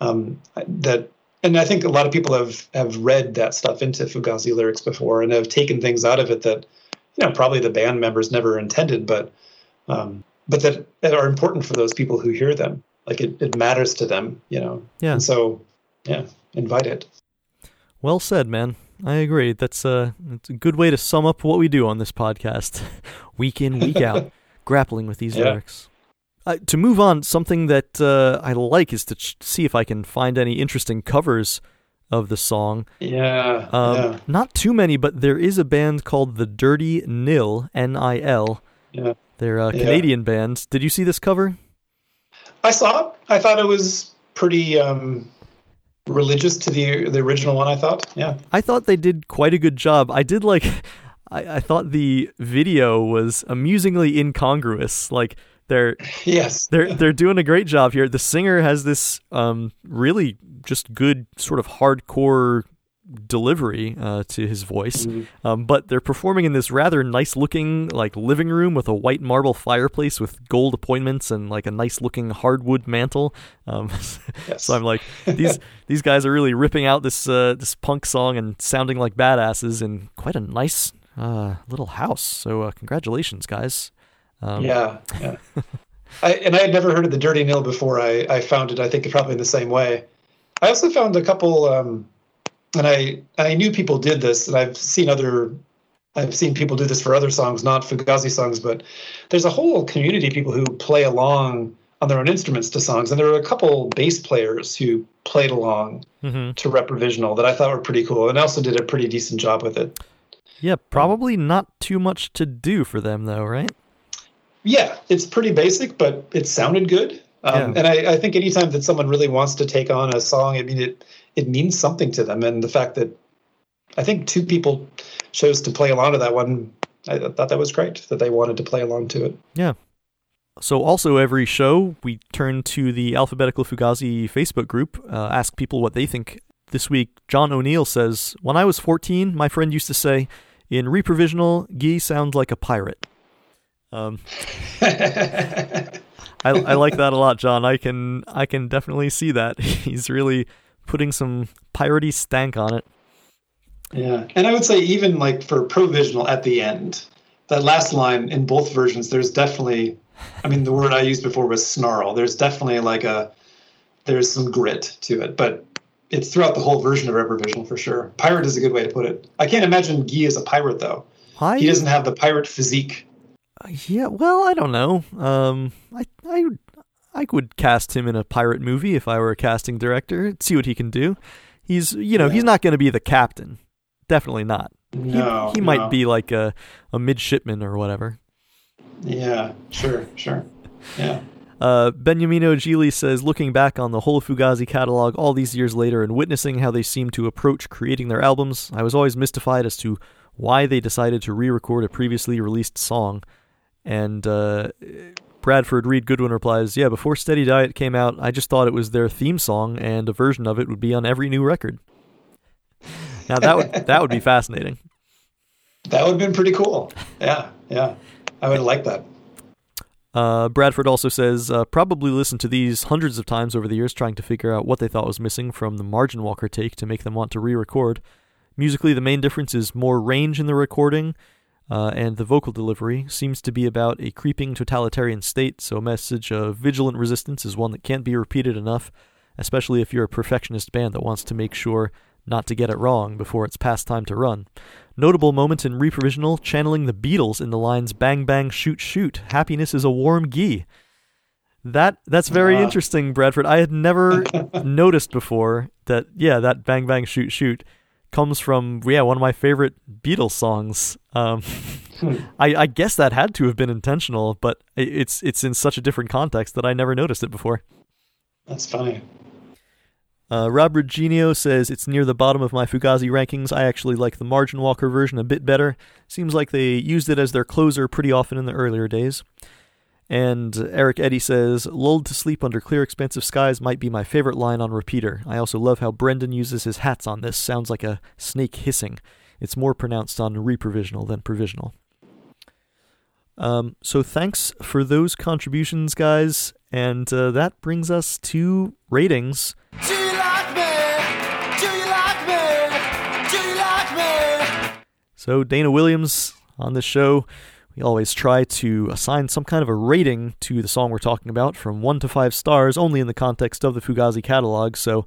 Um, that, and I think a lot of people have have read that stuff into Fugazi lyrics before and have taken things out of it that, you know, probably the band members never intended, but, um, but that, that are important for those people who hear them. Like it, it matters to them, you know. Yeah. And so, yeah, invite it. Well said, man. I agree. That's a, that's a good way to sum up what we do on this podcast, week in, week out, grappling with these yeah. lyrics. Uh, to move on, something that uh, I like is to ch- see if I can find any interesting covers of the song. Yeah, um, yeah. Not too many, but there is a band called the Dirty Nil, N I L. Yeah. They're a Canadian yeah. band. Did you see this cover? I saw it. I thought it was pretty um, religious to the the original one. I thought, yeah. I thought they did quite a good job. I did like. I, I thought the video was amusingly incongruous. Like they're yes they're they're doing a great job here. The singer has this um really just good sort of hardcore delivery uh, to his voice. Mm-hmm. Um, but they're performing in this rather nice looking like living room with a white marble fireplace with gold appointments and like a nice looking hardwood mantle. Um, yes. so I'm like these these guys are really ripping out this uh, this punk song and sounding like badasses in quite a nice uh, little house. So uh, congratulations, guys. Um, yeah. yeah. I, and I had never heard of the Dirty Nil before I, I found it. I think probably in the same way. I also found a couple um, and I I knew people did this, and I've seen other I've seen people do this for other songs, not Fugazi songs, but there's a whole community of people who play along on their own instruments to songs, and there were a couple bass players who played along mm-hmm. to Reprovisional that I thought were pretty cool, and also did a pretty decent job with it. Yeah, probably not too much to do for them though, right? Yeah, it's pretty basic, but it sounded good. Um, yeah. And I, I, think anytime that someone really wants to take on a song, I mean, it it means something to them. And the fact that I think two people chose to play along to that one, I thought that was great that they wanted to play along to it. Yeah. So, also every show, we turn to the Alphabetical Fugazi Facebook group, uh, ask people what they think. This week, John O'Neill says, When I was 14, my friend used to say, in reprovisional, Guy sounds like a pirate. Um, I, I like that a lot, John. I can I can definitely see that. He's really putting some piratey stank on it. Yeah, and I would say even like for provisional at the end, that last line in both versions, there's definitely, I mean, the word I used before was snarl. There's definitely like a, there's some grit to it, but it's throughout the whole version of Reprovisional for sure. Pirate is a good way to put it. I can't imagine Guy as a pirate though. I, he doesn't have the pirate physique. Yeah, well, I don't know. Um, I I I would cast him in a pirate movie if I were a casting director. See what he can do. He's you know yeah. he's not going to be the captain. Definitely not. No, he, he no. might be like a a midshipman or whatever. Yeah, sure, sure. Yeah. Uh, Beniamino Gili says, looking back on the whole Fugazi catalog all these years later and witnessing how they seem to approach creating their albums, I was always mystified as to why they decided to re record a previously released song. And uh, Bradford Reed Goodwin replies, Yeah, before Steady Diet came out, I just thought it was their theme song, and a version of it would be on every new record. Now that would that would be fascinating. That would have been pretty cool. Yeah, yeah, I would like that. Uh, Bradford also says, uh, probably listened to these hundreds of times over the years, trying to figure out what they thought was missing from the Margin Walker take to make them want to re record. Musically, the main difference is more range in the recording, uh, and the vocal delivery seems to be about a creeping totalitarian state, so a message of vigilant resistance is one that can't be repeated enough, especially if you're a perfectionist band that wants to make sure not to get it wrong before it's past time to run. Notable moment in Reprovisional channeling the Beatles in the lines bang bang shoot shoot. Happiness is a warm gee. That that's very uh. interesting, Bradford. I had never noticed before that yeah, that bang bang shoot shoot comes from yeah, one of my favorite Beatles songs. Um, hmm. I, I guess that had to have been intentional, but it's it's in such a different context that I never noticed it before. That's funny. Uh, Robert Genio says it's near the bottom of my Fugazi rankings. I actually like the Margin Walker version a bit better. Seems like they used it as their closer pretty often in the earlier days. And Eric Eddy says, Lulled to sleep under clear, expansive skies might be my favorite line on repeater. I also love how Brendan uses his hats on this. Sounds like a snake hissing. It's more pronounced on reprovisional than provisional. Um, so thanks for those contributions, guys. And uh, that brings us to ratings. So, Dana Williams on the show, we always try to assign some kind of a rating to the song we're talking about from one to five stars, only in the context of the Fugazi catalog. So,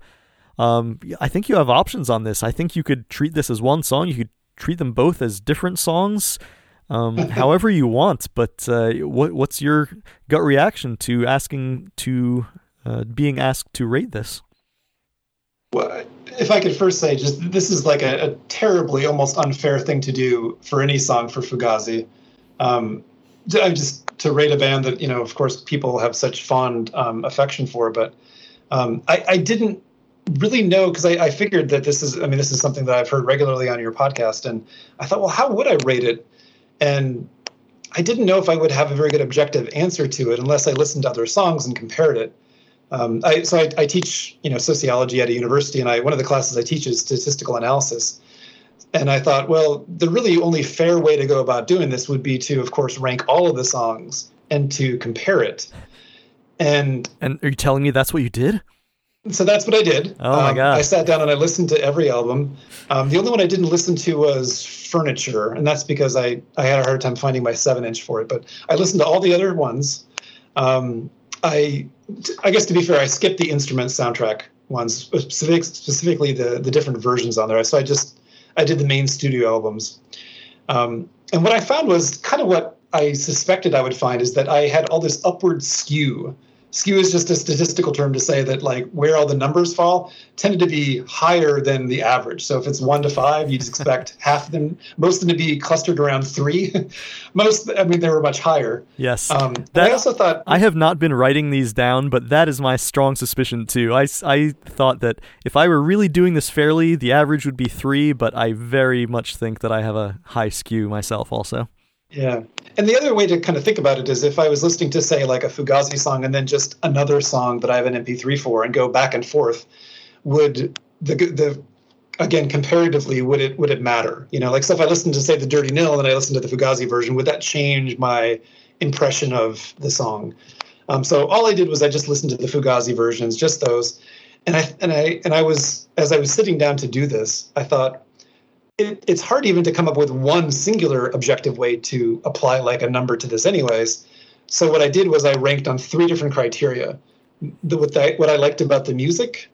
um, I think you have options on this. I think you could treat this as one song, you could treat them both as different songs. Um, however you want, but uh, what what's your gut reaction to asking to uh, being asked to rate this? Well, if I could first say, just this is like a, a, terribly, almost unfair thing to do for any song for Fugazi. Um, to, just to rate a band that you know, of course, people have such fond um, affection for, but um, I, I, didn't really know because I, I, figured that this is, I mean, this is something that I've heard regularly on your podcast, and I thought, well, how would I rate it? And I didn't know if I would have a very good objective answer to it unless I listened to other songs and compared it. Um, I, so I, I, teach, you know, sociology at a university, and I one of the classes I teach is statistical analysis. And I thought, well, the really only fair way to go about doing this would be to, of course, rank all of the songs and to compare it. And and are you telling me that's what you did? So that's what I did. Oh my um, god! I sat down and I listened to every album. Um, the only one I didn't listen to was Furniture, and that's because I I had a hard time finding my seven inch for it. But I listened to all the other ones. Um, I I guess to be fair, I skipped the instrument soundtrack ones, specific, specifically the the different versions on there. So I just I did the main studio albums, um, and what I found was kind of what I suspected I would find is that I had all this upward skew skew is just a statistical term to say that like where all the numbers fall tended to be higher than the average. So if it's one to five, you'd expect half of them, most of them to be clustered around three. most, I mean, they were much higher. Yes. Um, that, I also thought I have not been writing these down, but that is my strong suspicion too. I, I thought that if I were really doing this fairly, the average would be three, but I very much think that I have a high skew myself also. Yeah. And the other way to kind of think about it is if I was listening to, say, like a Fugazi song and then just another song that I have an MP3 for and go back and forth, would the the again comparatively would it would it matter? You know, like so if I listened to say the Dirty Nil and I listened to the Fugazi version, would that change my impression of the song? Um, so all I did was I just listened to the Fugazi versions, just those, and I and I and I was as I was sitting down to do this, I thought it, it's hard even to come up with one singular objective way to apply like a number to this anyways. So what i did was i ranked on three different criteria. The, what, I, what i liked about the music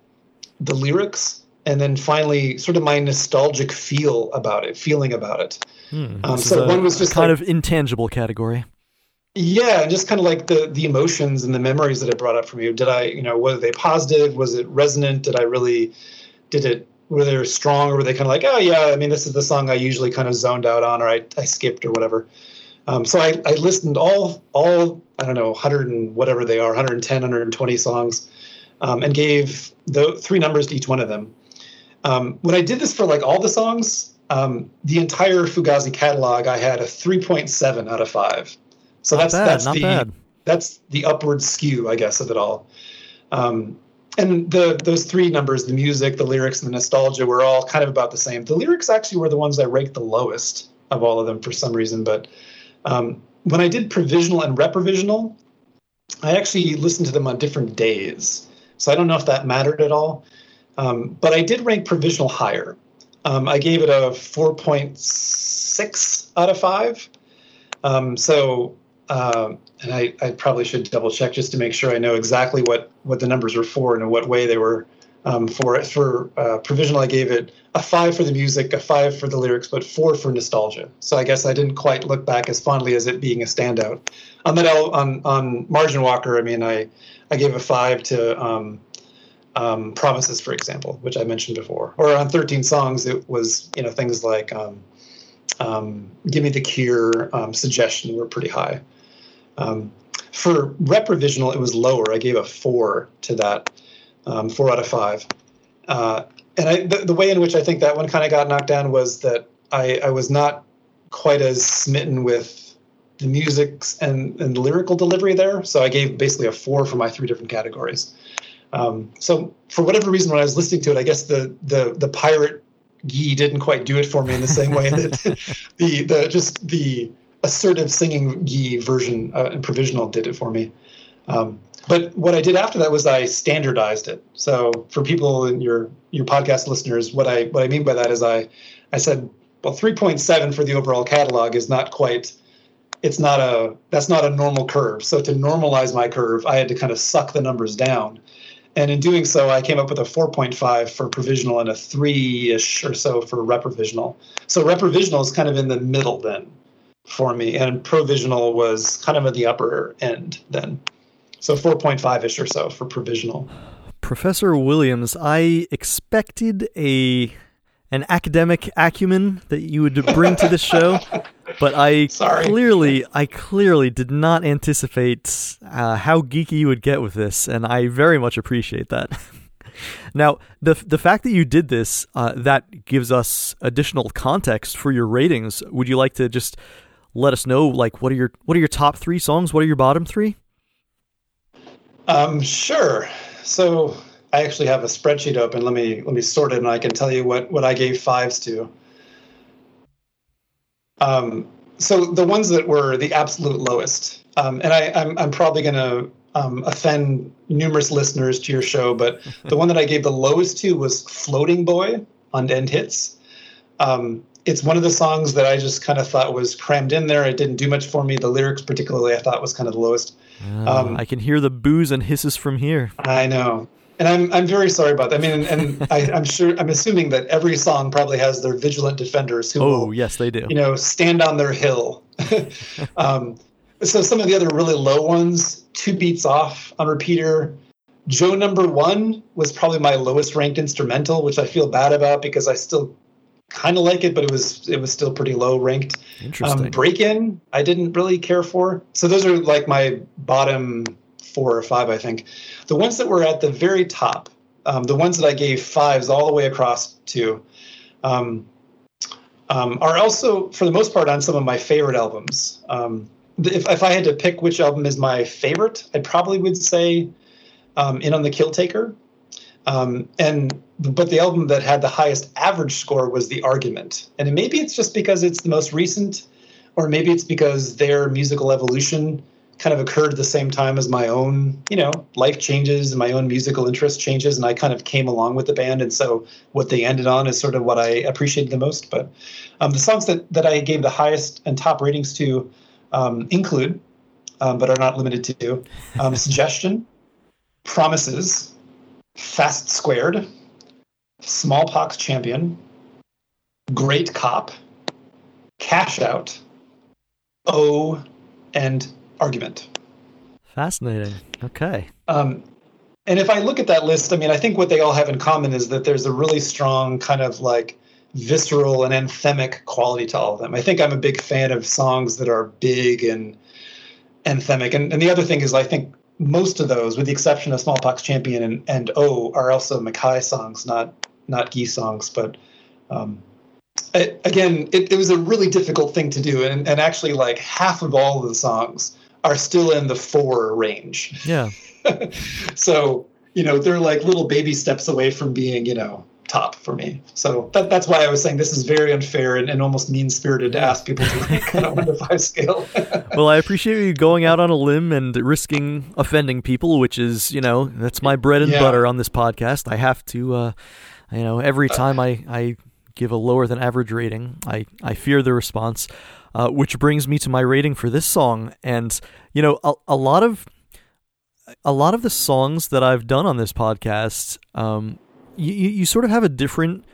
the lyrics and then finally sort of my nostalgic feel about it feeling about it. Hmm, um, so one was just kind like, of intangible category. Yeah and just kind of like the the emotions and the memories that it brought up for you did i you know were they positive? Was it resonant? Did i really did it were they strong or were they kind of like, oh yeah, I mean this is the song I usually kind of zoned out on or I, I skipped or whatever. Um, so I, I listened all all I don't know 100 and whatever they are 110 120 songs um, and gave the three numbers to each one of them. Um, when I did this for like all the songs, um, the entire Fugazi catalog I had a 3.7 out of five. So not that's bad, that's the bad. that's the upward skew I guess of it all. Um, and the those three numbers the music the lyrics and the nostalgia were all kind of about the same. The lyrics actually were the ones i ranked the lowest of all of them for some reason but um, when i did provisional and reprovisional i actually listened to them on different days. So i don't know if that mattered at all. Um, but i did rank provisional higher. Um, i gave it a 4.6 out of 5 um, so um, and I, I, probably should double check just to make sure I know exactly what, what the numbers were for and in what way they were um, for it. For uh, provisional, I gave it a five for the music, a five for the lyrics, but four for nostalgia. So I guess I didn't quite look back as fondly as it being a standout. On that, on on Margin Walker, I mean, I I gave a five to um, um, Promises, for example, which I mentioned before. Or on 13 songs, it was you know things like um, um, Give Me the Cure, Suggestion were pretty high. Um, for reprovisional, it was lower. I gave a four to that, um, four out of five. Uh, and I, the, the, way in which I think that one kind of got knocked down was that I, I was not quite as smitten with the music and, and lyrical delivery there. So I gave basically a four for my three different categories. Um, so for whatever reason, when I was listening to it, I guess the the the pirate gee didn't quite do it for me in the same way that the the just the assertive singing Yi version uh, and provisional did it for me. Um, but what I did after that was I standardized it. So for people in your your podcast listeners, what I what I mean by that is I I said well 3.7 for the overall catalog is not quite it's not a that's not a normal curve. So to normalize my curve, I had to kind of suck the numbers down. And in doing so, I came up with a 4.5 for provisional and a 3-ish or so for reprovisional. So reprovisional is kind of in the middle then for me, and provisional was kind of at the upper end then. So 4.5 ish or so for provisional. Professor Williams, I expected a an academic acumen that you would bring to this show, but I Sorry. clearly I clearly did not anticipate uh, how geeky you would get with this, and I very much appreciate that. now, the the fact that you did this uh, that gives us additional context for your ratings. Would you like to just let us know like what are your what are your top three songs? What are your bottom three? Um, sure. So I actually have a spreadsheet open. Let me let me sort it, and I can tell you what what I gave fives to. Um, so the ones that were the absolute lowest, um, and I, I'm I'm probably going to um, offend numerous listeners to your show, but the one that I gave the lowest to was "Floating Boy" on End Hits. Um, it's one of the songs that I just kind of thought was crammed in there. It didn't do much for me. The lyrics, particularly, I thought was kind of the lowest. Uh, um, I can hear the boos and hisses from here. I know, and I'm I'm very sorry about that. I mean, and I, am sure I'm assuming that every song probably has their vigilant defenders who. Oh will, yes, they do. You know, stand on their hill. um, so some of the other really low ones, two beats off on repeater. Joe number one was probably my lowest ranked instrumental, which I feel bad about because I still kind of like it, but it was it was still pretty low ranked. Interesting. Um, Break in, I didn't really care for. So those are like my bottom four or five, I think. The ones that were at the very top, um, the ones that I gave fives all the way across to. Um, um, are also, for the most part, on some of my favorite albums. Um, if, if I had to pick which album is my favorite, I probably would say um, In on the Kill Taker. Um, and but the album that had the highest average score was The Argument. And maybe it's just because it's the most recent, or maybe it's because their musical evolution kind of occurred at the same time as my own, you know, life changes and my own musical interest changes, and I kind of came along with the band, and so what they ended on is sort of what I appreciated the most. But um, the songs that that I gave the highest and top ratings to um, include, um, but are not limited to, um, suggestion, promises, facet squared, smallpox champion, great cop, cash out, O, and argument. Fascinating. Okay. Um, and if I look at that list, I mean, I think what they all have in common is that there's a really strong kind of like visceral and anthemic quality to all of them. I think I'm a big fan of songs that are big and anthemic. And, and the other thing is, I think most of those, with the exception of Smallpox Champion and, and O, are also MacKaye songs, not not Guy songs. But um, it, again, it, it was a really difficult thing to do. And, and actually, like half of all of the songs are still in the four range. Yeah. so, you know, they're like little baby steps away from being, you know, top for me. So that, that's why I was saying this is very unfair and, and almost mean spirited to ask people to rank kind of one to five scale. well, I appreciate you going out on a limb and risking offending people, which is, you know, that's my bread and yeah. butter on this podcast. I have to, uh, you know, every time I, I give a lower than average rating, I, I fear the response. Uh, which brings me to my rating for this song. And you know, a, a lot of a lot of the songs that I've done on this podcast, um, you you sort of have a different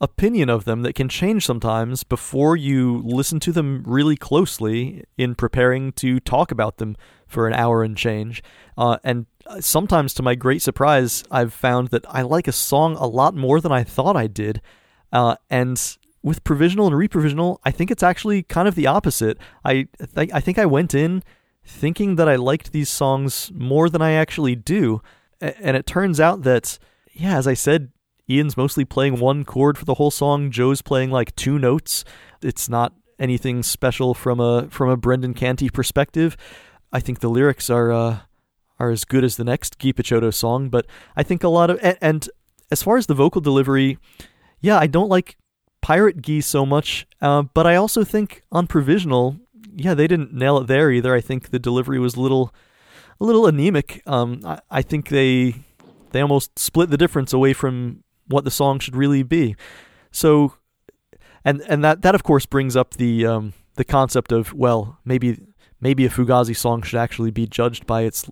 opinion of them that can change sometimes before you listen to them really closely in preparing to talk about them for an hour and change. Uh, and sometimes, to my great surprise, I've found that I like a song a lot more than I thought I did. Uh, and with provisional and reprovisional, I think it's actually kind of the opposite. I th- I think I went in thinking that I liked these songs more than I actually do, and it turns out that yeah, as I said, Ian's mostly playing one chord for the whole song. Joe's playing like two notes. It's not anything special from a from a Brendan Canty perspective. I think the lyrics are uh, are as good as the next Guy Picciotto song, but I think a lot of and, and as far as the vocal delivery, yeah, I don't like Pirate Geese so much, uh, but I also think on Provisional, yeah, they didn't nail it there either. I think the delivery was a little, a little anemic. Um, I, I think they they almost split the difference away from what the song should really be. So, and and that that of course brings up the um, the concept of well, maybe maybe a Fugazi song should actually be judged by its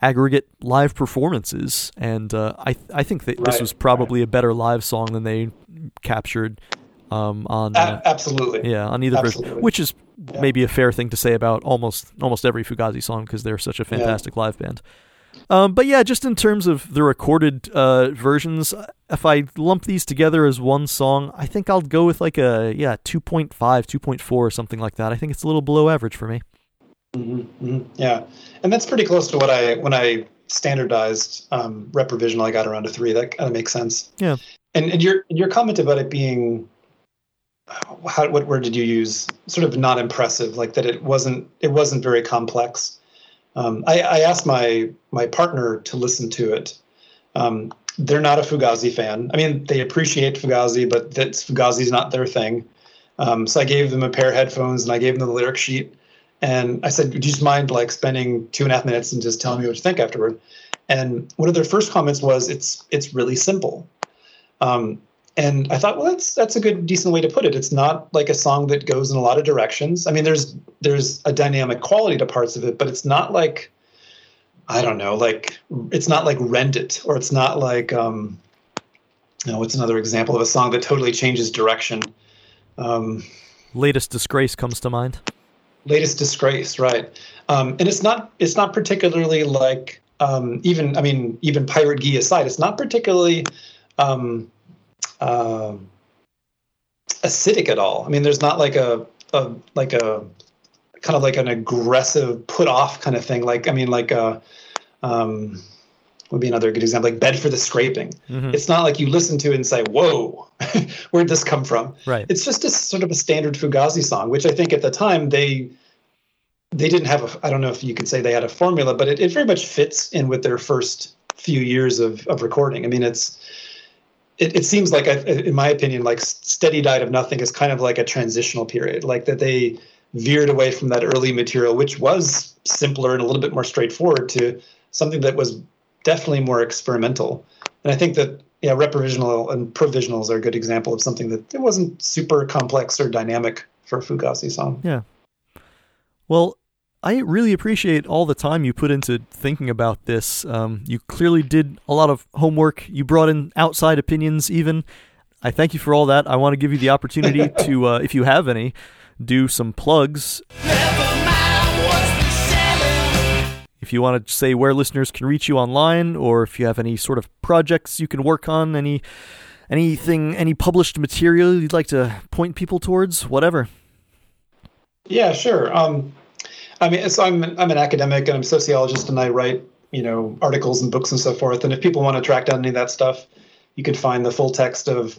aggregate live performances, and uh, I I think that right, this was probably right. a better live song than they captured um, on uh, absolutely yeah on either absolutely. version, which is yeah. maybe a fair thing to say about almost almost every Fugazi song because they're such a fantastic yeah. live band. Um, but yeah, just in terms of the recorded uh, versions, if I lump these together as one song, I think I'll go with like a yeah 2.5, 2.4 or something like that. I think it's a little below average for me. Mm-hmm, mm-hmm. Yeah, and that's pretty close to what I when I standardized um, rep revision. I got around a three. That kind of makes sense. Yeah. And and your your comment about it being how what word did you use? Sort of not impressive, like that it wasn't it wasn't very complex. Um, I, I, asked my my partner to listen to it. Um, they're not a Fugazi fan. I mean, they appreciate Fugazi, but that's Fugazi's not their thing. Um, so I gave them a pair of headphones and I gave them the lyric sheet. And I said, "Would you just mind like spending two and a half minutes and just telling me what you think afterward?" And one of their first comments was, "It's it's really simple." Um, and I thought, well, that's that's a good, decent way to put it. It's not like a song that goes in a lot of directions. I mean, there's there's a dynamic quality to parts of it, but it's not like I don't know, like it's not like Rend It, or it's not like um, you know, what's another example of a song that totally changes direction? Um, latest disgrace comes to mind. Latest disgrace, right? Um, and it's not it's not particularly like um, even I mean even Pirate Guy aside, it's not particularly um, uh, acidic at all. I mean, there's not like a, a like a kind of like an aggressive put off kind of thing. Like I mean, like a uh, um, would be another good example, like Bed for the Scraping. Mm-hmm. It's not like you listen to it and say, "Whoa, where'd this come from?" Right. It's just a sort of a standard Fugazi song, which I think at the time they they didn't have a. I don't know if you could say they had a formula, but it, it very much fits in with their first few years of of recording. I mean, it's it, it seems like, in my opinion, like Steady Diet of Nothing is kind of like a transitional period, like that they veered away from that early material, which was simpler and a little bit more straightforward, to something that was definitely more experimental. And I think that yeah, reprovisional and provisionals are a good example of something that it wasn't super complex or dynamic for Fugazi song. Yeah. Well, I really appreciate all the time you put into thinking about this. Um, you clearly did a lot of homework. You brought in outside opinions, even. I thank you for all that. I want to give you the opportunity to, uh, if you have any, do some plugs. If you want to say where listeners can reach you online, or if you have any sort of projects you can work on, any anything, any published material you'd like to point people towards, whatever. Yeah, sure. Um, I mean, so I'm I'm an academic and I'm a sociologist, and I write you know articles and books and so forth. And if people want to track down any of that stuff, you can find the full text of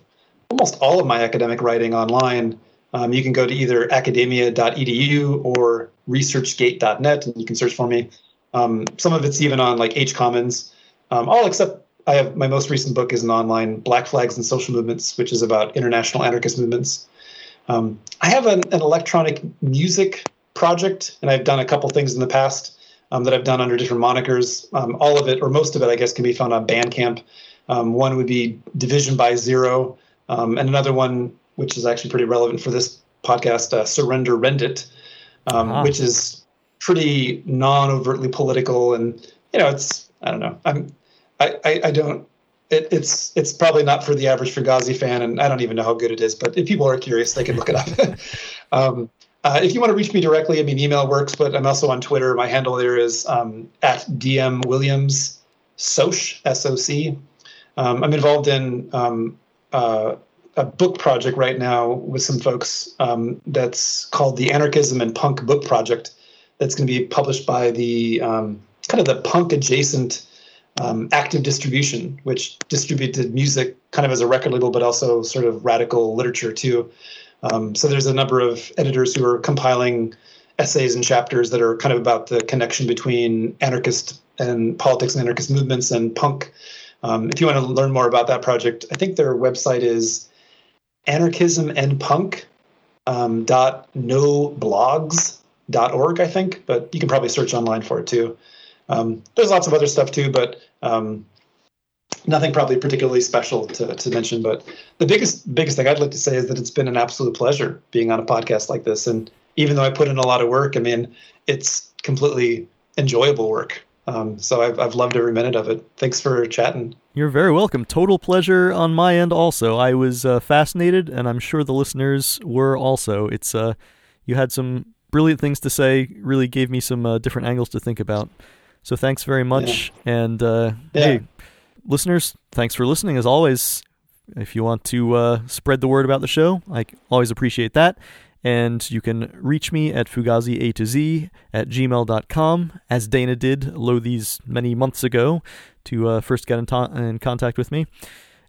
almost all of my academic writing online. Um, you can go to either academia.edu or researchgate.net, and you can search for me. Um, some of it's even on like H Commons. Um, all except I have my most recent book is an online Black Flags and Social Movements, which is about international anarchist movements. Um, I have an, an electronic music project, and I've done a couple things in the past um, that I've done under different monikers. Um, all of it, or most of it, I guess, can be found on Bandcamp. Um, one would be Division by Zero, um, and another one, which is actually pretty relevant for this podcast, uh, Surrender Rend It, um, uh-huh. which is pretty non-overtly political, and you know, it's I don't know, I'm I I, I don't. It, it's it's probably not for the average Fugazi fan, and I don't even know how good it is. But if people are curious, they can look it up. um, uh, if you want to reach me directly, I mean, email works, but I'm also on Twitter. My handle there is um, at DM Williams Soc, S O C. Um, I'm involved in um, uh, a book project right now with some folks um, that's called the Anarchism and Punk Book Project. That's going to be published by the um, kind of the punk adjacent um, active distribution, which distributed music kind of as a record label, but also sort of radical literature too. Um, so there's a number of editors who are compiling essays and chapters that are kind of about the connection between anarchist and politics and anarchist movements and punk. Um, if you want to learn more about that project, I think their website is anarchism and punk um, no blogs org, I think, but you can probably search online for it too. Um, there's lots of other stuff too, but um, nothing probably particularly special to, to mention, but the biggest biggest thing I'd like to say is that it's been an absolute pleasure being on a podcast like this. And even though I put in a lot of work, I mean, it's completely enjoyable work. Um, so I've, I've loved every minute of it. Thanks for chatting. You're very welcome. Total pleasure on my end. Also, I was uh, fascinated, and I'm sure the listeners were also. It's uh, you had some brilliant things to say. Really gave me some uh, different angles to think about. So thanks very much. Yeah. And uh, yeah. hey, listeners, thanks for listening as always. If you want to uh, spread the word about the show, I always appreciate that. And you can reach me at fugazi a to z at gmail.com, as Dana did lo these many months ago to uh, first get in, to- in contact with me.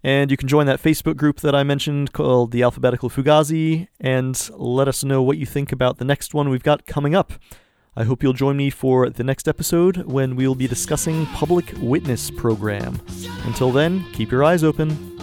And you can join that Facebook group that I mentioned called the Alphabetical Fugazi and let us know what you think about the next one we've got coming up. I hope you'll join me for the next episode when we'll be discussing Public Witness Program. Until then, keep your eyes open.